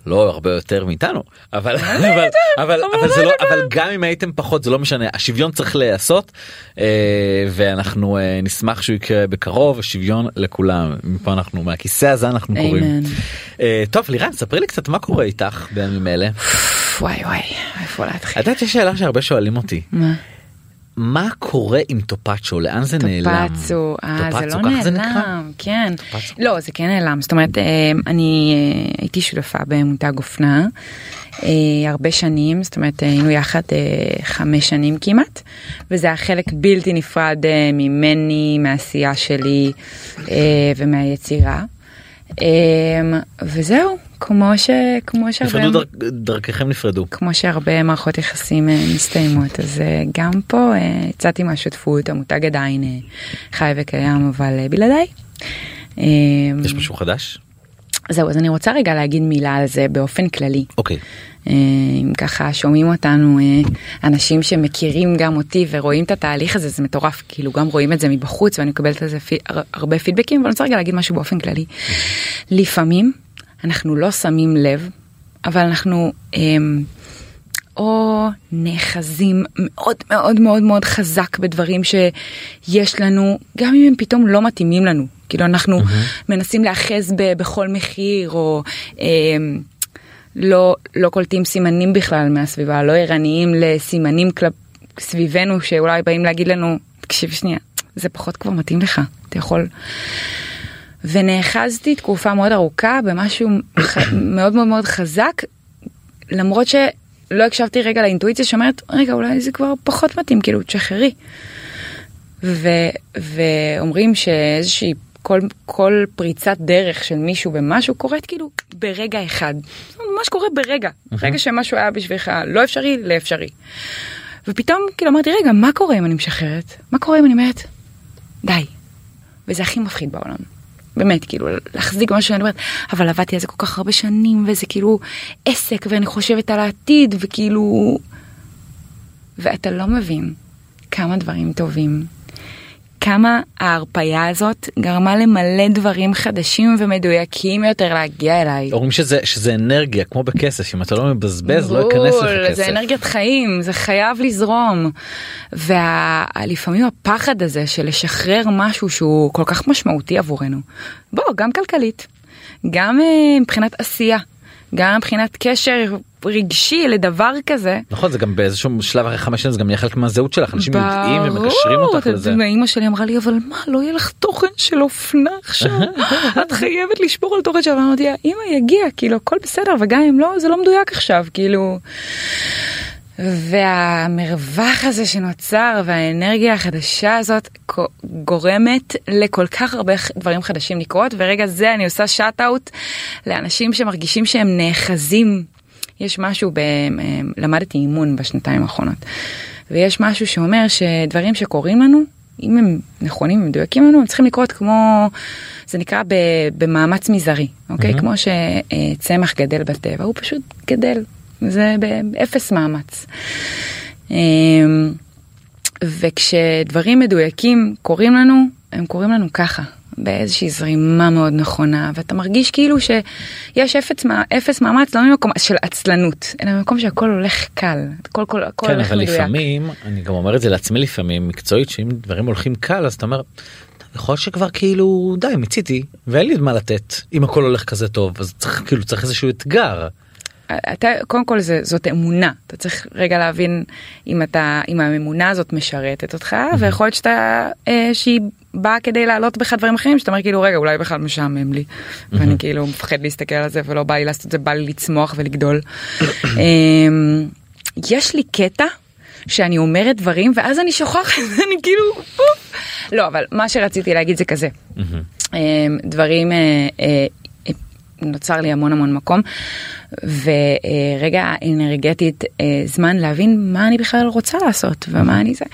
לא הרבה יותר מאיתנו אבל אבל אבל אבל זה לא אבל גם אם הייתם פחות זה לא משנה השוויון צריך להיעשות אה, ואנחנו אה, נשמח שהוא יקרה בקרוב שוויון לכולם מפה אנחנו מהכיסא הזה אנחנו קוראים. אה, טוב לירן ספרי לי קצת מה קורה איתך בימים אלה. וואי וואי איפה להתחיל. את יודעת יש שאלה שהרבה שואלים אותי מה? מה קורה עם טופצ'ו לאן זה נעלם? טופצו, אה, זה טופצו, לא ככה זה נקרא? נעלם, כן. טופצו. לא, זה כן נעלם, זאת אומרת, אה, אני אה, הייתי שותפה במותג אופנה אה, הרבה שנים, זאת אומרת, היינו יחד חמש שנים כמעט, וזה היה חלק בלתי נפרד ממני, מהעשייה שלי ומהיצירה. וזהו, כמו ש... כמו שהרבה... נפרדו דרכ- דרככם נפרדו. כמו שהרבה מערכות יחסים אה, מסתיימות אז אה, גם פה אה, יצאתי מהשותפות המותג עדיין אה, חי וקיים אבל אה, בלעדיי. אה, יש משהו חדש? זהו אז אני רוצה רגע להגיד מילה על זה באופן כללי. אוקיי. אה, אם ככה שומעים אותנו אה, אנשים שמכירים גם אותי ורואים את התהליך הזה זה מטורף כאילו גם רואים את זה מבחוץ ואני מקבלת על זה פי, הר- הרבה פידבקים אבל אני רוצה רגע להגיד משהו באופן כללי. לפעמים אנחנו לא שמים לב אבל אנחנו אה, או נאחזים מאוד מאוד מאוד מאוד חזק בדברים שיש לנו גם אם הם פתאום לא מתאימים לנו כאילו אנחנו מנסים להאחז ב- בכל מחיר או. אה, לא לא קולטים סימנים בכלל מהסביבה לא ערניים לסימנים כלפ... סביבנו שאולי באים להגיד לנו תקשיב שנייה זה פחות כבר מתאים לך אתה יכול. ונאחזתי תקופה מאוד ארוכה במשהו. מאוד מאוד מאוד חזק למרות שלא הקשבתי רגע לאינטואיציה שאומרת רגע אולי זה כבר פחות מתאים כאילו תשחררי. ו... ואומרים שאיזושהי כל, כל פריצת דרך של מישהו במשהו קורית כאילו ברגע אחד. זה ממש קורה ברגע. רגע שמשהו היה בשבילך לא אפשרי לאפשרי. ופתאום כאילו אמרתי רגע מה קורה אם אני משחררת? מה קורה אם אני אומרת די. וזה הכי מפחיד בעולם. באמת כאילו להחזיק משהו שאני אומרת אבל עבדתי על זה כל כך הרבה שנים וזה כאילו עסק ואני חושבת על העתיד וכאילו ואתה לא מבין כמה דברים טובים. כמה ההרפאיה הזאת גרמה למלא דברים חדשים ומדויקים יותר להגיע אליי. אומרים שזה שזה אנרגיה כמו בכסף אם אתה לא מבזבז לא ייכנס בול, לך כסף. זה אנרגיית חיים, זה חייב לזרום. ולפעמים הפחד הזה של לשחרר משהו שהוא כל כך משמעותי עבורנו. בוא, גם כלכלית, גם אה, מבחינת עשייה, גם מבחינת קשר רגשי לדבר כזה. נכון זה גם באיזשהו שלב אחרי חמש שנים זה גם נהיה חלק מהזהות שלך אנשים יודעים ומקשרים ברור, אותך לזה. ואימא שלי אמרה לי אבל מה לא יהיה לך תוכן של אופנה עכשיו את חייבת לשמור על תוכן שלך ואמרתי לה אמא יגיע כאילו הכל בסדר וגם אם לא זה לא מדויק עכשיו כאילו. והמרווח הזה שנוצר והאנרגיה החדשה הזאת גורמת לכל כך הרבה דברים חדשים לקרות ורגע זה אני עושה שאט אאוט לאנשים שמרגישים שהם נאחזים. יש משהו, ב, למדתי אימון בשנתיים האחרונות ויש משהו שאומר שדברים שקורים לנו אם הם נכונים ומדויקים לנו הם צריכים לקרות כמו זה נקרא ב, במאמץ מזערי אוקיי? כמו שצמח גדל בטבע הוא פשוט גדל זה באפס מאמץ. אמ, וכשדברים מדויקים קורים לנו הם קורים לנו ככה באיזושהי זרימה מאוד נכונה ואתה מרגיש כאילו שיש אפס, אפס מאמץ לא ממקום של עצלנות אלא ממקום שהכל הולך קל הכל, הכל, הכל כן הולך אבל מדויק. לפעמים אני גם אומר את זה לעצמי לפעמים מקצועית שאם דברים הולכים קל אז אתה אומר. "טוב, יכול להיות שכבר כאילו די מיציתי ואין לי מה לתת אם הכל הולך כזה טוב אז צריך כאילו צריך איזשהו אתגר. אתה קודם כל זה, זאת אמונה. אתה צריך רגע להבין אם אתה אם האמונה הזאת משרתת אותך ויכול להיות שאתה אה, שהיא באה כדי להעלות בך דברים אחרים שאתה אומר כאילו רגע אולי בכלל משעמם לי. ואני כאילו מפחד להסתכל על זה ולא בא לי לעשות את זה בא לי לצמוח ולגדול. אמ, יש לי קטע שאני אומרת דברים ואז אני שוכחת אני כאילו. לא אבל מה שרציתי להגיד זה כזה. אמ, דברים אה, אה, נוצר לי המון המון מקום. ורגע אנרגטית אה, זמן להבין מה אני בכלל רוצה לעשות ומה אני זה.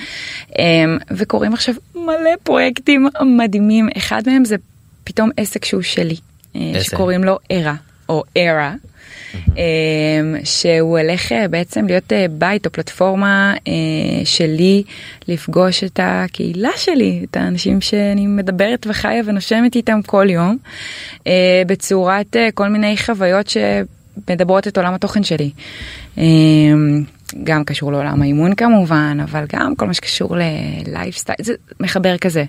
אמ, וקורים עכשיו מלא פרויקטים מדהימים. אחד מהם זה פתאום עסק שהוא שלי אה? שקוראים לו ארה או ארה. אמ, שהוא הולך אה, בעצם להיות אה, בית או פלטפורמה אה, שלי לפגוש את הקהילה שלי, את האנשים שאני מדברת וחיה ונושמת איתם כל יום, בצורת כל מיני חוויות שמדברות את עולם התוכן שלי. אמ, גם קשור לעולם האימון כמובן, אבל גם כל מה שקשור ללייפסטייל, זה מחבר כזה,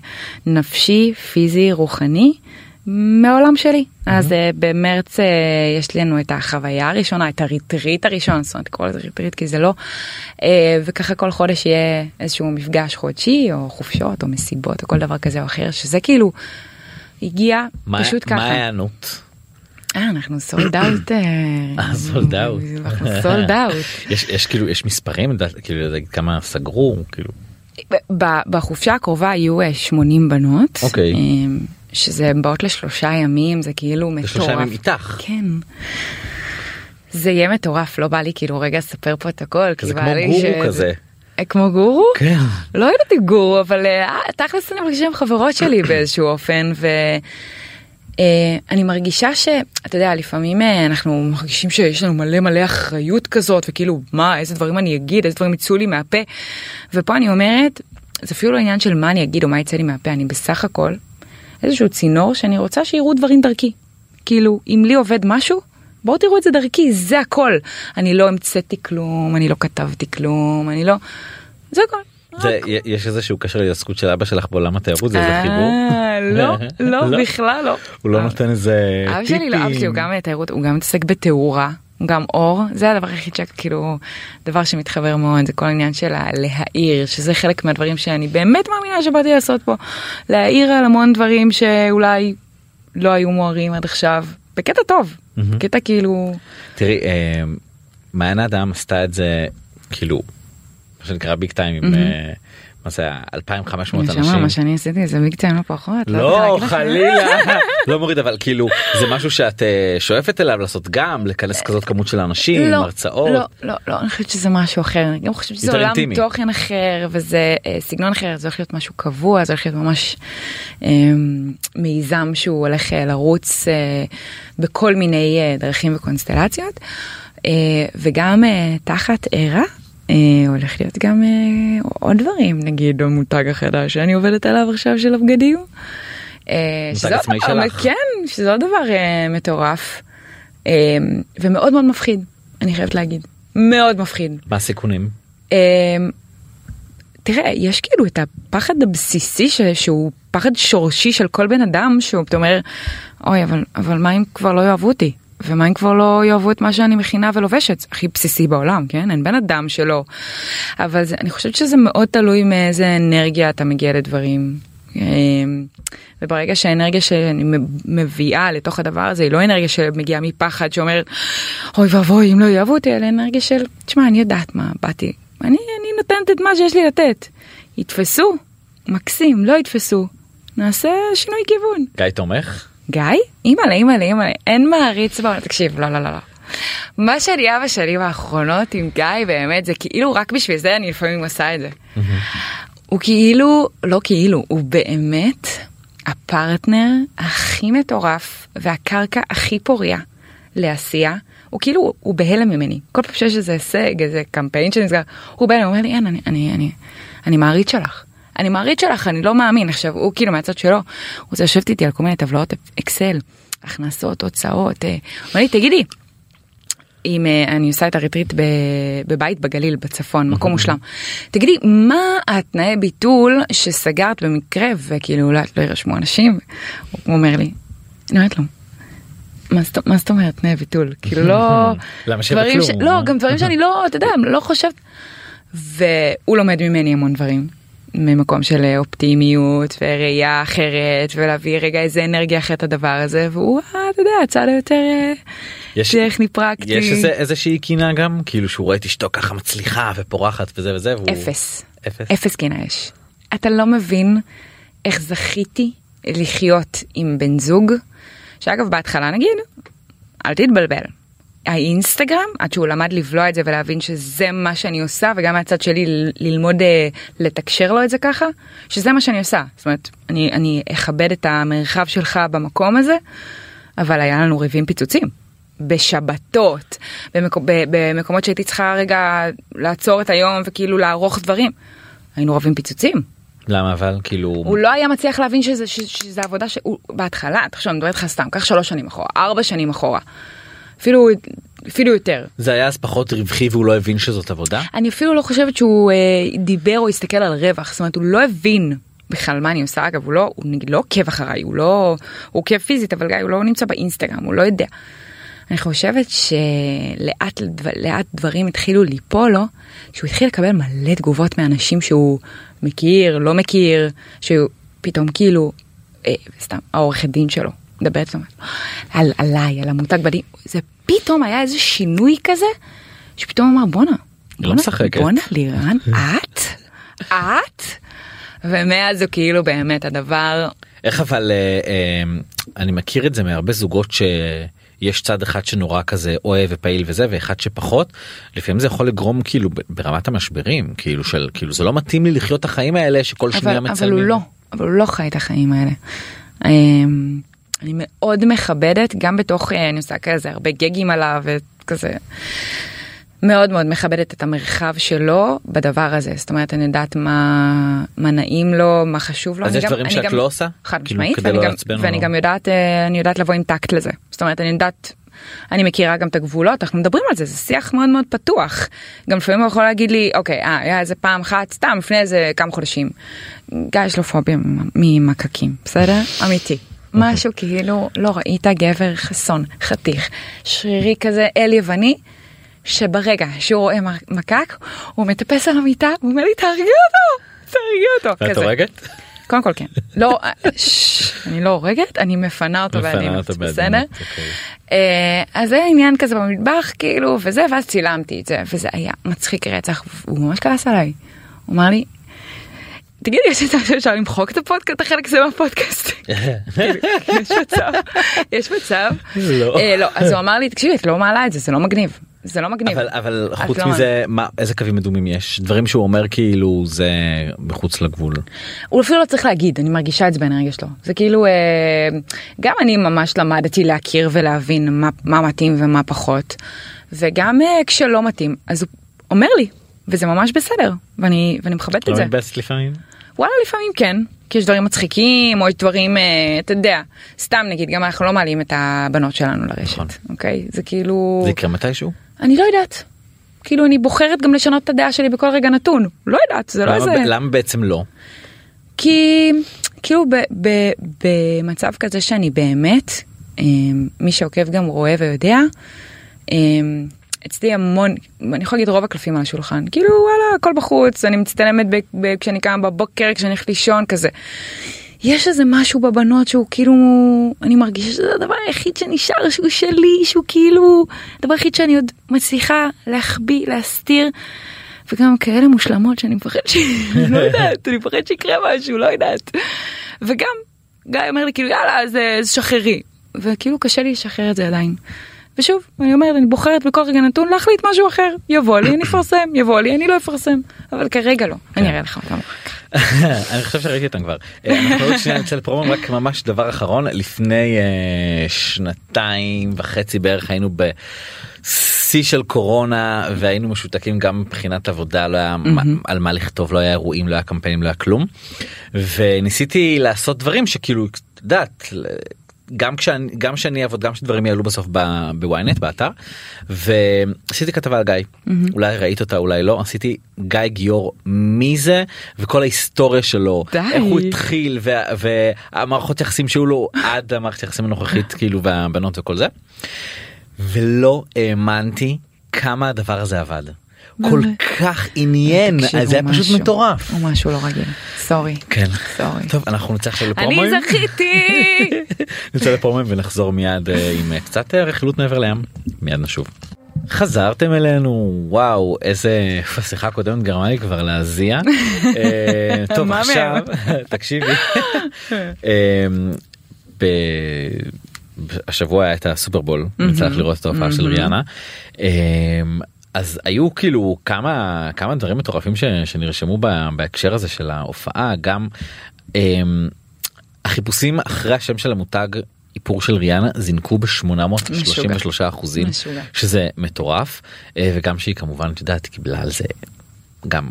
נפשי, פיזי, רוחני. מעולם שלי אז אה, במרץ אה, יש לנו את החוויה הראשונה את ה retreat הראשון זאת אומרת קורא לזה retreat כי זה לא אה, וככה כל חודש יהיה איזשהו מפגש חודשי או חופשות או מסיבות או כל דבר כזה או אחר שזה כאילו הגיע מה- פשוט מה ככה. ההיענות? אה, אנחנו סולד אאוט. אה, sold out. אנחנו סולד אאוט. יש כאילו יש מספרים כאילו כמה סגרו כאילו בחופשה הקרובה יהיו אה, 80 בנות. אוקיי. אה, שזה הן באות לשלושה ימים זה כאילו זה מטורף. ימים איתך. כן. זה יהיה מטורף לא בא לי כאילו רגע לספר פה את הכל. כי בא כמו לי גורו שזה- כזה. אה, כמו גורו? כן. לא יודעת אם גורו אבל אה, תכלס אני מרגישה עם חברות שלי באיזשהו אופן ו... אה, אני מרגישה שאתה יודע לפעמים אנחנו מרגישים שיש לנו מלא מלא אחריות כזאת וכאילו מה איזה דברים אני אגיד איזה דברים יצאו לי מהפה ופה אני אומרת זה אפילו לא עניין של מה אני אגיד או מה יצא לי מהפה אני בסך הכל איזשהו צינור שאני רוצה שיראו דברים דרכי כאילו אם לי עובד משהו בואו תראו את זה דרכי זה הכל אני לא המצאתי כלום אני לא כתבתי כלום אני לא זה הכל. זה יש איזשהו קשר להתעסקות של אבא שלך בעולם התיירות זה איזה חיבור. אה, לא, לא, לא? בכלל לא. הוא לא נותן איזה אבא שלי לא, אבא שלי הוא גם תיירות, הוא גם מתעסק בתאורה, הוא גם אור, זה הדבר היחיד שכאילו, דבר שמתחבר מאוד, זה כל העניין של להעיר, שזה חלק מהדברים שאני באמת מאמינה שבאתי לעשות פה, להעיר על המון דברים שאולי לא היו מוארים עד עכשיו, בקטע טוב, מהמם. קטע כאילו, תראי אה, מעיין האדם עשתה את זה כאילו מה שנקרא ביג טיים עם מה זה היה? 2500 נשמה, אנשים. מה שאני עשיתי זה ביג טיים לא פחות, לא לך. חלילה לא מוריד אבל כאילו זה משהו שאת אה, שואפת אליו לעשות גם לכנס כזאת כמות של אנשים לא, הרצאות. לא, לא, לא, אני חושבת שזה משהו אחר, אני גם חושבת שזה עולם. תוכן אחר וזה אה, סגנון אחר, זה הולך להיות משהו קבוע, זה הולך להיות ממש אה, מיזם שהוא הולך אה, לרוץ אה, בכל מיני אה, דרכים וקונסטלציות, אה, וגם אה, תחת ערה. אה, הולך להיות גם אה, עוד דברים נגיד המותג החדש שאני עובדת עליו עכשיו של הבגדים. אה, מותג עצמאי שלך. כן שזה עוד דבר מטורף ומאוד מאוד מפחיד אני חייבת להגיד מאוד מפחיד. מה הסיכונים? אה, תראה יש כאילו את הפחד הבסיסי ש- שהוא פחד שורשי של כל בן אדם שהוא אומר אוי אבל אבל מה אם כבר לא יאהבו אותי ומה אם כבר לא יאהבו את מה שאני מכינה ולובשת? הכי בסיסי בעולם כן? אין בן אדם שלא. אבל זה, אני חושבת שזה מאוד תלוי מאיזה אנרגיה אתה מגיע לדברים. אה, וברגע שהאנרגיה שאני מביאה לתוך הדבר הזה היא לא אנרגיה שמגיעה מפחד שאומר אוי ואבוי אם לא יאהבו אותי אלא אנרגיה של תשמע אני יודעת מה באתי. אני אני נותנת את מה שיש לי לתת. יתפסו מקסים לא יתפסו. נעשה שינוי כיוון. גיא תומך? גיא אימא'לה אימא'לה אימא'לה אין מעריץ בעולם תקשיב לא לא לא לא. מה שאני אבא שלי באחרונות עם גיא באמת זה כאילו רק בשביל זה אני לפעמים עושה את זה. הוא כאילו לא כאילו הוא באמת הפרטנר הכי מטורף והקרקע הכי פוריה לעשייה. הוא כאילו הוא בהלם ממני כל פעם שיש איזה הישג איזה קמפיין שנסגר הוא בהלם הוא אומר לי אין אני אני אני אני מעריץ שלך. אני מעריץ שלך אני לא מאמין עכשיו הוא כאילו מהצד שלו הוא רוצה לשבת איתי על כל מיני טבלאות אקסל הכנסות הוצאות אה. הוא אומר לי תגידי עם, אה, אני עושה את הריטריט ב- בבית בגליל בצפון מקום מושלם. תגידי מה התנאי ביטול שסגרת במקרה וכאילו אולי לא יירשמו אנשים הוא אומר לי. אני אומרת לו. מה זאת- מה זאת אומרת תנאי ביטול כאילו לא למה דברים? ש- לא גם דברים שאני לא אתה יודע לא חושבת. והוא לומד ממני המון דברים. ממקום של אופטימיות וראייה אחרת ולהביא רגע איזה אנרגיה אחרת לדבר הזה והוא אה, אתה יודע הצד היותר אה, יש- טכני פרקטי. יש איזה איזושהי קינה גם כאילו שהוא רואה את אשתו ככה מצליחה ופורחת וזה וזה והוא אפס. אפס. אפס קינה יש. אתה לא מבין איך זכיתי לחיות עם בן זוג, שאגב בהתחלה נגיד, אל תתבלבל. האינסטגרם, עד שהוא למד לבלוע את זה ולהבין שזה מה שאני עושה, וגם מהצד שלי ללמוד אה, לתקשר לו את זה ככה, שזה מה שאני עושה. זאת אומרת, אני, אני אכבד את המרחב שלך במקום הזה, אבל היה לנו ריבים פיצוצים. בשבתות, במקו, ב, במקומות שהייתי צריכה רגע לעצור את היום וכאילו לערוך דברים. היינו רבים פיצוצים. למה אבל כאילו הוא לא היה מצליח להבין שזה, שזה, שזה עבודה שהוא בהתחלה, תחשוב, אני מדברת איתך סתם, קח שלוש שנים אחורה, ארבע שנים אחורה. אפילו, אפילו יותר. זה היה אז פחות רווחי והוא לא הבין שזאת עבודה? אני אפילו לא חושבת שהוא אה, דיבר או הסתכל על רווח, זאת אומרת הוא לא הבין בכלל מה אני עושה, אגב הוא לא, הוא נגיד לא עוקב אחריי, הוא לא, הוא עוקב פיזית, אבל גיא הוא לא נמצא באינסטגרם, הוא לא יודע. אני חושבת שלאט לאט דברים התחילו ליפול לו, שהוא התחיל לקבל מלא תגובות מאנשים שהוא מכיר, לא מכיר, שהוא פתאום כאילו, אה, סתם, העורכת דין שלו, מדברת על, עליי, על המותג בדים, זה פתאום היה איזה שינוי כזה, שפתאום אמר בואנה, לא בואנה, משחקת." בואנה לירן, את? את? ומאז הוא כאילו באמת הדבר, איך אבל אה, אה, אני מכיר את זה מהרבה זוגות שיש צד אחד שנורא כזה אוהב ופעיל וזה ואחד שפחות לפעמים זה יכול לגרום כאילו ברמת המשברים כאילו של כאילו זה לא מתאים לי לחיות את החיים האלה שכל שנייה אבל, אבל מצלמים. הוא לא, אבל הוא לא חי את החיים האלה. אמ, אני מאוד מכבדת, גם בתוך, אה, אני עושה כזה הרבה גגים עליו וכזה. מאוד מאוד מכבדת את המרחב שלו בדבר הזה זאת אומרת אני יודעת מה מה נעים לו מה חשוב לו. אז יש גם- דברים שאת גם- לא עושה? חד כאילו, משמעית כדי ואני לא גם- ואני או- גם יודעת אה, אני יודעת לבוא עם טקט לזה זאת אומרת אני יודעת. אני מכירה גם את הגבולות אנחנו מדברים על זה זה שיח מאוד מאוד פתוח גם לפעמים הוא יכול להגיד לי אוקיי אה, היה איזה פעם אחת סתם לפני איזה כמה חודשים. גיא יש לו פוביה ממ- ממקקים בסדר אמיתי משהו כאילו לא ראית גבר חסון חתיך שרירי כזה אל יווני שברגע שהוא רואה מקק הוא מטפס על המיטה הוא אומר לי תהרגי אותו תהרגי אותו ואת. הורגת? קודם כל כן לא אה, אני לא הורגת אני מפנה אותו אותו בסדר אוקיי. אה, אז זה עניין כזה במטבח כאילו וזה ואז צילמתי את זה וזה היה מצחיק רצח הוא ממש כעס עליי. הוא אמר לי. תגידי יש מצב שאפשר למחוק את הפודקאסט את החלק הזה מהפודקאסט. כאילו, יש מצב יש מצב לא. אה, לא אז הוא אמר לי תקשיבי את לא מעלה את זה זה לא מגניב זה לא מגניב. אבל אבל חוץ לא מזה מה איזה קווים אדומים יש דברים שהוא אומר כאילו זה מחוץ לגבול. הוא אפילו לא צריך להגיד אני מרגישה את זה באנרגיה שלו זה כאילו אה, גם אני ממש למדתי להכיר ולהבין מה, מה מתאים ומה פחות וגם אה, כשלא מתאים אז הוא אומר לי וזה ממש בסדר ואני ואני מכבדת לא את זה מתבאסת לפעמים? וואלה לפעמים כן כי יש דברים מצחיקים או יש דברים אה, אתה יודע סתם נגיד גם אנחנו לא מעלים את הבנות שלנו לרשת נכון. אוקיי זה כאילו זה יקרה מתישהו? אני לא יודעת. כאילו אני בוחרת גם לשנות את הדעה שלי בכל רגע נתון לא יודעת זה לא איזה למה בעצם לא? כי כאילו ב, ב, במצב כזה שאני באמת, אמ, מי שעוקב גם רואה ויודע, אמ, אצלי המון, אני יכולה להגיד רוב הקלפים על השולחן, כאילו וואלה הכל בחוץ, אני מצטלמת ב, ב, כשאני קמה בבוקר, כשאני הולכת לישון כזה. יש איזה משהו בבנות שהוא כאילו, אני מרגישה שזה הדבר היחיד שנשאר שהוא שלי, שהוא כאילו, הדבר היחיד שאני עוד מצליחה להחביא, להסתיר. וגם כאלה מושלמות שאני מפחד ש... לא יודעת, אני מפחד שיקרה משהו, לא יודעת. וגם, גיא אומר לי כאילו יאללה אז אה, אז שחררי. וכאילו קשה לי לשחרר את זה עדיין. ושוב, אני אומרת, אני בוחרת בכל רגע נתון להחליט משהו אחר. יבוא לי, אני אפרסם, יבוא לי, אני לא אפרסם. אבל כרגע לא, אני אראה לך אותם. אני חושב שראיתי אותם כבר. אה, אנחנו עוד שנייה נצא לפרומו רק ממש דבר אחרון לפני אה, שנתיים וחצי בערך היינו בשיא של קורונה והיינו משותקים גם מבחינת עבודה לא היה מה- על מה לכתוב לא היה אירועים לא היה קמפיינים לא היה כלום וניסיתי לעשות דברים שכאילו את יודעת גם כשאני גם כשאני אעבוד גם שדברים יעלו בסוף בוויינט באתר ועשיתי כתבה על גיא אולי ראית אותה אולי לא עשיתי גיא גיור מי זה וכל ההיסטוריה שלו די. איך הוא התחיל וה- והמערכות יחסים שהיו לו עד המערכת יחסים הנוכחית כאילו והבנות וכל זה. ולא האמנתי כמה הדבר הזה עבד. כל כך עניין תקשיבו, זה היה פשוט. מטורף. הוא משהו לא רגיל. סורי. כן. סורי. טוב אנחנו נצא עכשיו אני לפרומואים. זכיתי! נצא לפרומואים ונחזור מיד אה, עם אה, קצת אה, רכילות מעבר לים. מיד נשוב. חזרתם אלינו וואו איזה השיחה הקודמת גרמה לי כבר להזיע. אה, טוב עכשיו תקשיבי. אה, ב- השבוע היה את הסופרבול צריך לראות את ההופעה של ריאנה. אז היו כאילו כמה כמה דברים מטורפים ש, שנרשמו ב- בהקשר הזה של ההופעה גם אה, החיפושים אחרי השם של המותג איפור של ריאנה זינקו ב-833 אחוזים. שזה מטורף אה, וגם שהיא כמובן את יודעת קיבלה על זה גם.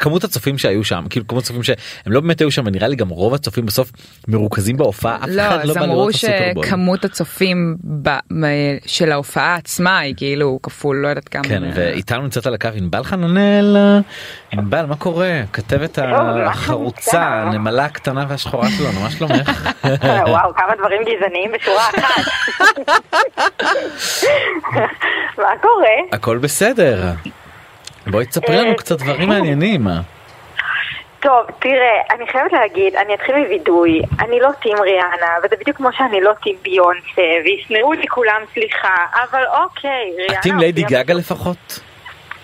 כמות הצופים שהיו שם כאילו כמות הצופים שהם לא באמת היו שם ונראה לי גם רוב הצופים בסוף מרוכזים בהופעה אף לא, אחד לא בא אמרו לראות את הסופרבול. שכמות הצופים ב- מ- של ההופעה עצמה היא כאילו כפול לא יודעת כמה. כן ואיתנו נמצאת על הקו ענבל חננאל ענבל מה קורה כתבת החרוצה הנמלה הקטנה והשחורה שלנו מה שלומך וואו, כמה דברים גזעניים בשורה אחת. מה קורה? הכל בסדר בואי תספרי לנו קצת דברים מעניינים. טוב, תראה, אני חייבת להגיד, אני אתחיל מווידוי, אני לא טים ריאנה, וזה בדיוק כמו שאני לא טים ביונסה, וישנאו לי כולם סליחה, אבל אוקיי, ריאנה... את עם ליידי הופיעה גגה לפחות?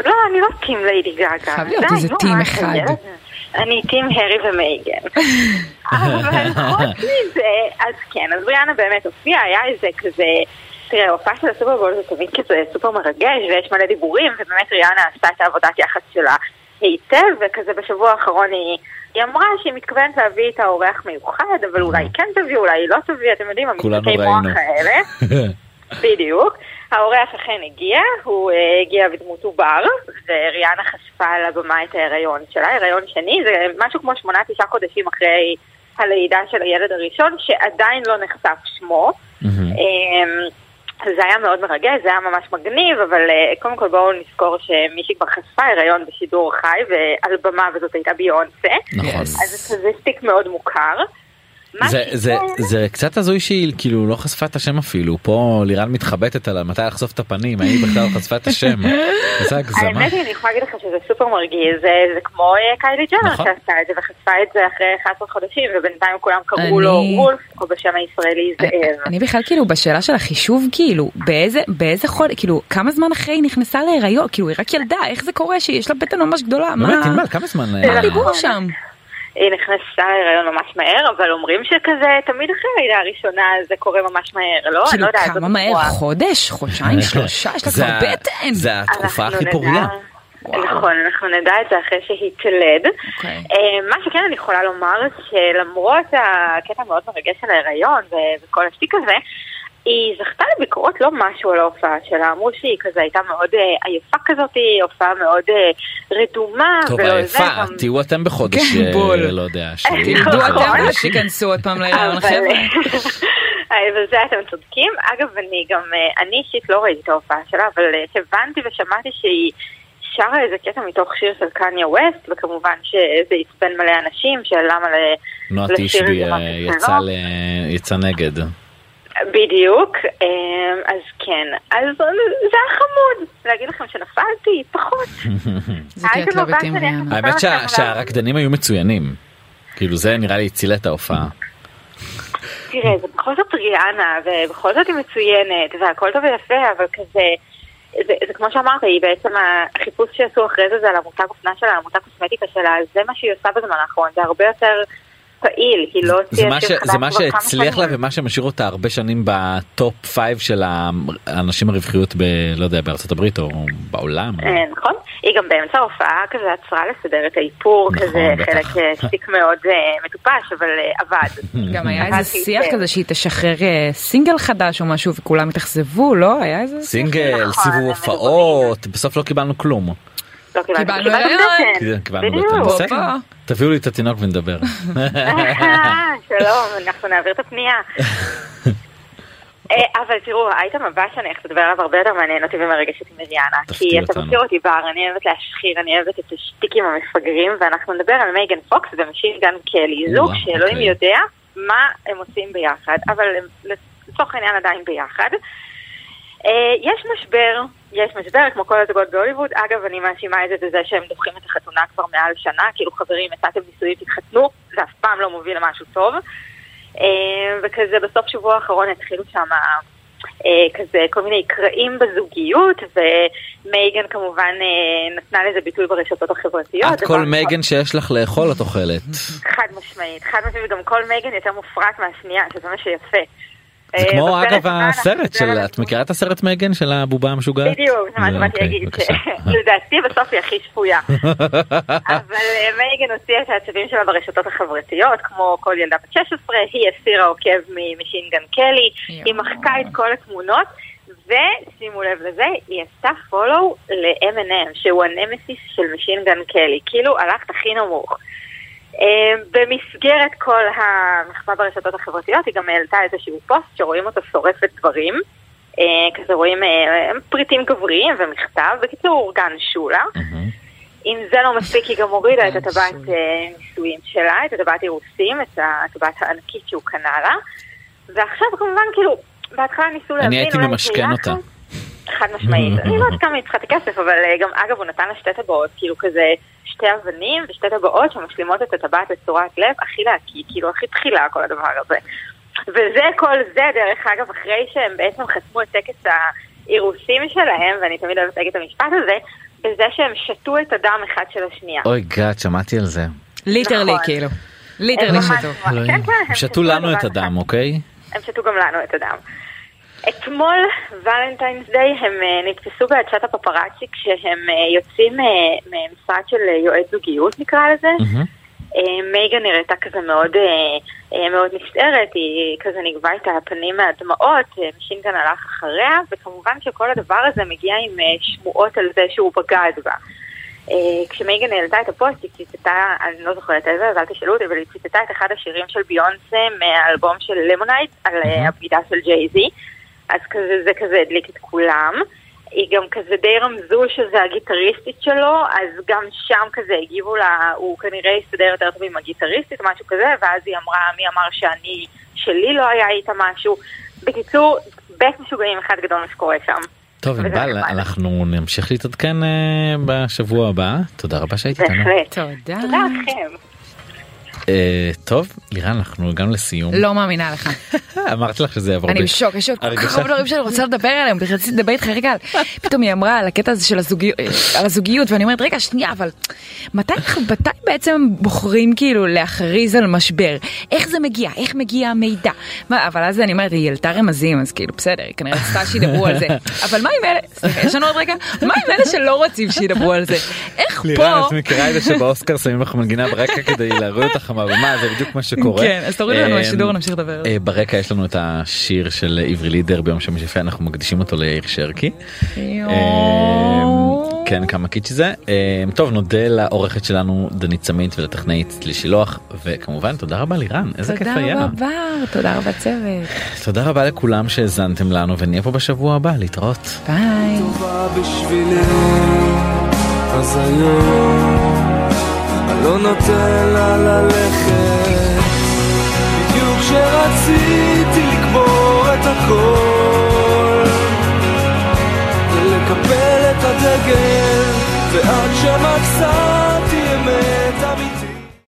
לא, אני לא טים ליידי גגה. חייב להיות איזה טים אחד. אני טים הרי ומייגן. אבל חוץ מזה, אז כן, אז ריאנה באמת הופיעה, היה איזה כזה... תראה, ההופעה של הסופרבול זה תמיד כזה סופר מרגש ויש מלא דיבורים ובאמת ריאנה עשתה את העבודת יח"צ שלה היטב וכזה בשבוע האחרון היא, היא אמרה שהיא מתכוונת להביא את האורח מיוחד אבל אולי כן תביא, אולי לא תביא, אתם יודעים, המשחקי מוח. האלה. בדיוק. האורח אכן הגיע, הוא uh, הגיע בדמות עובר, וריאנה חשפה על הבמה את ההיריון שלה, הריון שני, זה משהו כמו שמונה תשעה חודשים אחרי הלידה של הילד הראשון, שעדיין לא נחשף שמו. מהמם. זה היה מאוד מרגש, זה היה ממש מגניב, אבל אה, קודם כל בואו נזכור שמישהי כבר חשפה הריון בשידור חי ועל במה וזאת הייתה ביונסה. נכון. אז זה סטיק מאוד מוכר. מה זה זה שכן- זה קצת הזוי שהיא כאילו לא חשפה את השם אפילו פה לירן מתחבטת על מתי לחשוף את הפנים האם היא בכלל לא חשפה את השם. איזה הגזמה. האמת היא, אני יכולה להגיד לך שזה סופר מרגיז, זה, זה כמו אה, קיילי ג'אנר נכון. שעשתה את זה וחשפה את זה אחרי 11 חודשים, ובינתיים כולם קראו אני- לו וולף, או בשם הישראלי זאב. אני בכלל כאילו בשאלה של החישוב כאילו באיזה באיזה חודש כאילו כמה זמן אחרי היא נכנסה להיריון כאילו היא רק ילדה איך זה קורה שיש לה בטן ממש גדולה מה באמת כמה זמן מה אה, הדיבור שם היא נכנסה להיריון ממש מהר, אבל אומרים שכזה תמיד אחרי הלידה הראשונה זה קורה ממש מהר, לא? אני כאילו לא יודעת, כמה מהר. חודש חודשיים שלושה יש לה זה כבר בטן זה התקופה אנחנו הכי נדע- פוריה. נכון, אנחנו נדע את זה אחרי שהיא תלד. אוקיי. אה, מה שכן אני יכולה לומר, שלמרות הקטע המאוד מרגש של ההיריון וכל השטיק הזה, היא זכתה לביקורות לא משהו על ההופעה שלה, אמרו שהיא כזה הייתה מאוד אה, עייפה כזאת, הופעה מאוד אה, רדומה. טוב עייפה זה, גם- תהיו אתם בחודש כן, אה, בול. לא יודע תלמדו בחודש אתם. חמישי. שתיכנסו עוד פעם להיריון אבל- חבר'ה בזה אתם צודקים. אגב, אני גם, אני אישית לא ראיתי את ההופעה שלה, אבל הבנתי ושמעתי שהיא שרה איזה קטע מתוך שיר של קניה ווסט, וכמובן שזה עצבן מלא אנשים, שלמה ל... נועה לשיר תשבי שלו. ל- יצא נגד. בדיוק, אה, אז כן, אז זה היה חמוד, להגיד לכם שנפלתי, פחות. זה כי את לא האמת שה- שהרקדנים היו מצוינים. כאילו זה נראה לי הציל את ההופעה. תראה, זה בכל זאת ריאנה, ובכל זאת היא מצוינת, והכל טוב ויפה, אבל כזה, זה, זה כמו שאמרת, היא בעצם, החיפוש שעשו אחרי זה זה על המותג אופנה שלה, על המותג קוסמטיקה שלה, זה מה שהיא עושה בזמן האחרון, זה הרבה יותר פעיל, היא לא זה הוציאה מה, ש... שיר חדש זה מה שהצליח לה. ומה שמשאיר אותה הרבה שנים ב top five של האנשים הרווחיות ב... לא יודע בארצות הברית או בעולם. אה, נכון, היא גם באמצע ההופעה כזה עצרה לסדר את האיפור, נכון, כזה בטח. חלק אה, שטיק מאוד אה, מטופש, אבל עבד. גם היה איזה שיח. כזה שהיא תשחרר סינגל חדש או משהו וכולם התאכזבו לא היה איזה שיח? סינגל, נכון, סיבוב הופעות, בסוף לא קיבלנו כלום. לא קיבלנו קיבלנו קיבלנו. בטן. קיבלנו בדיוק. בטן, בסדר. תביאו לי את התינוק ונדבר. שלום, אנחנו נעביר את הפנייה. אה, אבל תראו, האייטם הבא שאני הולכת לדבר עליו הרבה יותר מעניין אותי ומרגשת עם מריאנה. כי אתה. מכיר אותי בר, אני אוהבת להשחיר, אני אוהבת את השטיקים המפגרים, ואנחנו נדבר על מייגן פוקס ומשינגן קלי, זוג שאלוהים אוקיי. יודע מה הם עושים ביחד, אבל לצורך העניין עדיין ביחד. אה, יש משבר, יש משבר כמו כל הזוגות בהוליווד, אגב אני מאשימה את זה בזה שהם דוחים את החתונה כבר מעל שנה, כאילו חברים הצעתם נישואים תתחתנו, זה אף פעם לא מוביל למשהו טוב. אה, וכזה בסוף שבוע האחרון התחילו שם אה, כזה כל מיני קרעים בזוגיות, ומייגן כמובן אה, נתנה לזה ביטוי ברשתות החברתיות. את כל מייגן שיש לך לאכול את אוכלת. חד משמעית, חד משמעית, וגם כל מייגן יותר מופרט מהשנייה, שזה מה שיפה. זה אה, כמו אגב הסרט של, את מכירה את הסרט מייגן של הבובה המשוגעת? בדיוק, זה מה אה, שבאתי אוקיי, להגיד, בבקשה. שלדעתי בסוף היא הכי שפויה. אבל אה, מייגן הוציאה את העצבים שלה ברשתות החברתיות, כמו כל ילדה בת 16, היא הסירה עוקב ממשין גאן קלי, היא מחקה את כל התמונות, ושימו לב לזה, היא עשתה follow לאמינם, שהוא הנמסיס של משין גאן קלי, כאילו הלכת הכי נמוך. אה, במסגרת כל המחווה ברשתות החברתיות, היא גם העלתה איזשהו פוסט שרואים אותו שורפת דברים. אה, כזה רואים אה, פריטים גבריים ומכתב, בקיצור, גן שולה. אם זה לא מספיק, היא גם הורידה את הטבעת נישואים שלה, את הטבעת אירוסים, את הטבעת הענקית שהוא קנה לה. ועכשיו כמובן, כאילו, בהתחלה ניסו להבין... אני הייתי ממשכן אותה. חד משמעית. אני לא יודעת כמה היא צריכה את הכסף, אבל אה, גם, אגב, הוא נתן לה שתי טבעות, כאילו כזה שתי אבנים ושתי טבעות שמשלימות את הטבעת לצורת לב, הכי להקיא, כאילו הכי בחילה כל הדבר הזה. וזה כל זה, דרך אגב, אחרי שהם בעצם חתמו את טקס האירוסים שלהם, ואני תמיד אוהבת להגיד את המשפט הזה, בזה שהם שתו את הדם אחד של השנייה. oh god, שמעתי על זה. literally נכון. כאילו. literally שתו. כן, כן, הם שתו לנו את הדם, אוקיי? הם שתו גם לנו את הדם. אתמול, Valentine's Day, הם אה, נתפסו בעדשת הפפראצי כשהם אה, יוצאים אה, ממשרד של יועץ זוגיות, נקרא לזה. מייגן נראתה כזה מאוד, מאוד נסערת, היא כזה נגבה את הפנים מהדמעות, משין גאן הלך אחריה, וכמובן שכל הדבר הזה מגיע עם שמועות על זה שהוא בגד בה. כשמייגן העלתה את הפוסט, היא ציטטה, אני לא זוכרת איזה, אז אל תשאלו אותי, אבל היא ציטטה את אחד השירים של ביונסה מהאלבום של למונייד, על הבגידה של ג'ייזי, אז כזה, זה כזה הדליק את כולם. היא גם כזה די רמזו שזה הגיטריסטית שלו, אז גם שם כזה הגיבו לה, הוא כנראה יסתדר יותר טוב עם הגיטריסטית, משהו כזה, ואז היא אמרה, מי אמר שאני, שלי לא היה איתה משהו. בקיצור, בית משוגעים אחד גדול מה שקורה שם. טוב, ענבל. אנחנו נמשיך להתעדכן אה, בשבוע הבא. תודה רבה שהיית איתנו. בהחלט. תודה. תודה לכם. אה, טוב, לירן, אנחנו הגענו לסיום. לא מאמינה לך. אמרתי לך שזה יעבור. אני בשוק, יש עוד כל כך הרבה דברים שאני רוצה לדבר עליהם, רציתי לדבר איתך רגע, פתאום היא אמרה על הקטע הזה של הזוגיות, ואני אומרת, רגע, שנייה, אבל מתי בעצם בוחרים כאילו להכריז על משבר? איך זה מגיע? איך מגיע המידע? אבל אז אני אומרת, היא העלתה רמזים, אז כאילו, בסדר, כנראה רצתה שידברו על זה. אבל מה עם אלה, יש לנו עוד רגע, מה עם אלה שלא רוצים שידברו על זה? איך לירן, פה... את מכירה את זה שבאוסקר שמים לך מנגינה ברקע כדי להראות אותך מה ומה זה בדיוק מה שקורה. כן, אז תורידו לנו אה, בשידור, נמשיך לדבר. אה, ברקע יש לנו את השיר של עברי לידר ביום שמשי יפה אנחנו מקדישים אותו ליאיר שרקי. אה, כן כמה קיצ'י זה. אה, טוב נודה לעורכת שלנו דנית צמית ולטכנאית צלי שילוח וכמובן תודה רבה לירן איזה כיף תודה היה. רבה בר, תודה רבה צוות. תודה רבה לכולם שהאזנתם לנו ונהיה פה בשבוע הבא להתראות. ביי. לא נותן לה ללכת. בדיוק כשרציתי לקבור את הכל, ולקפל את הדגל, ועד שמקסה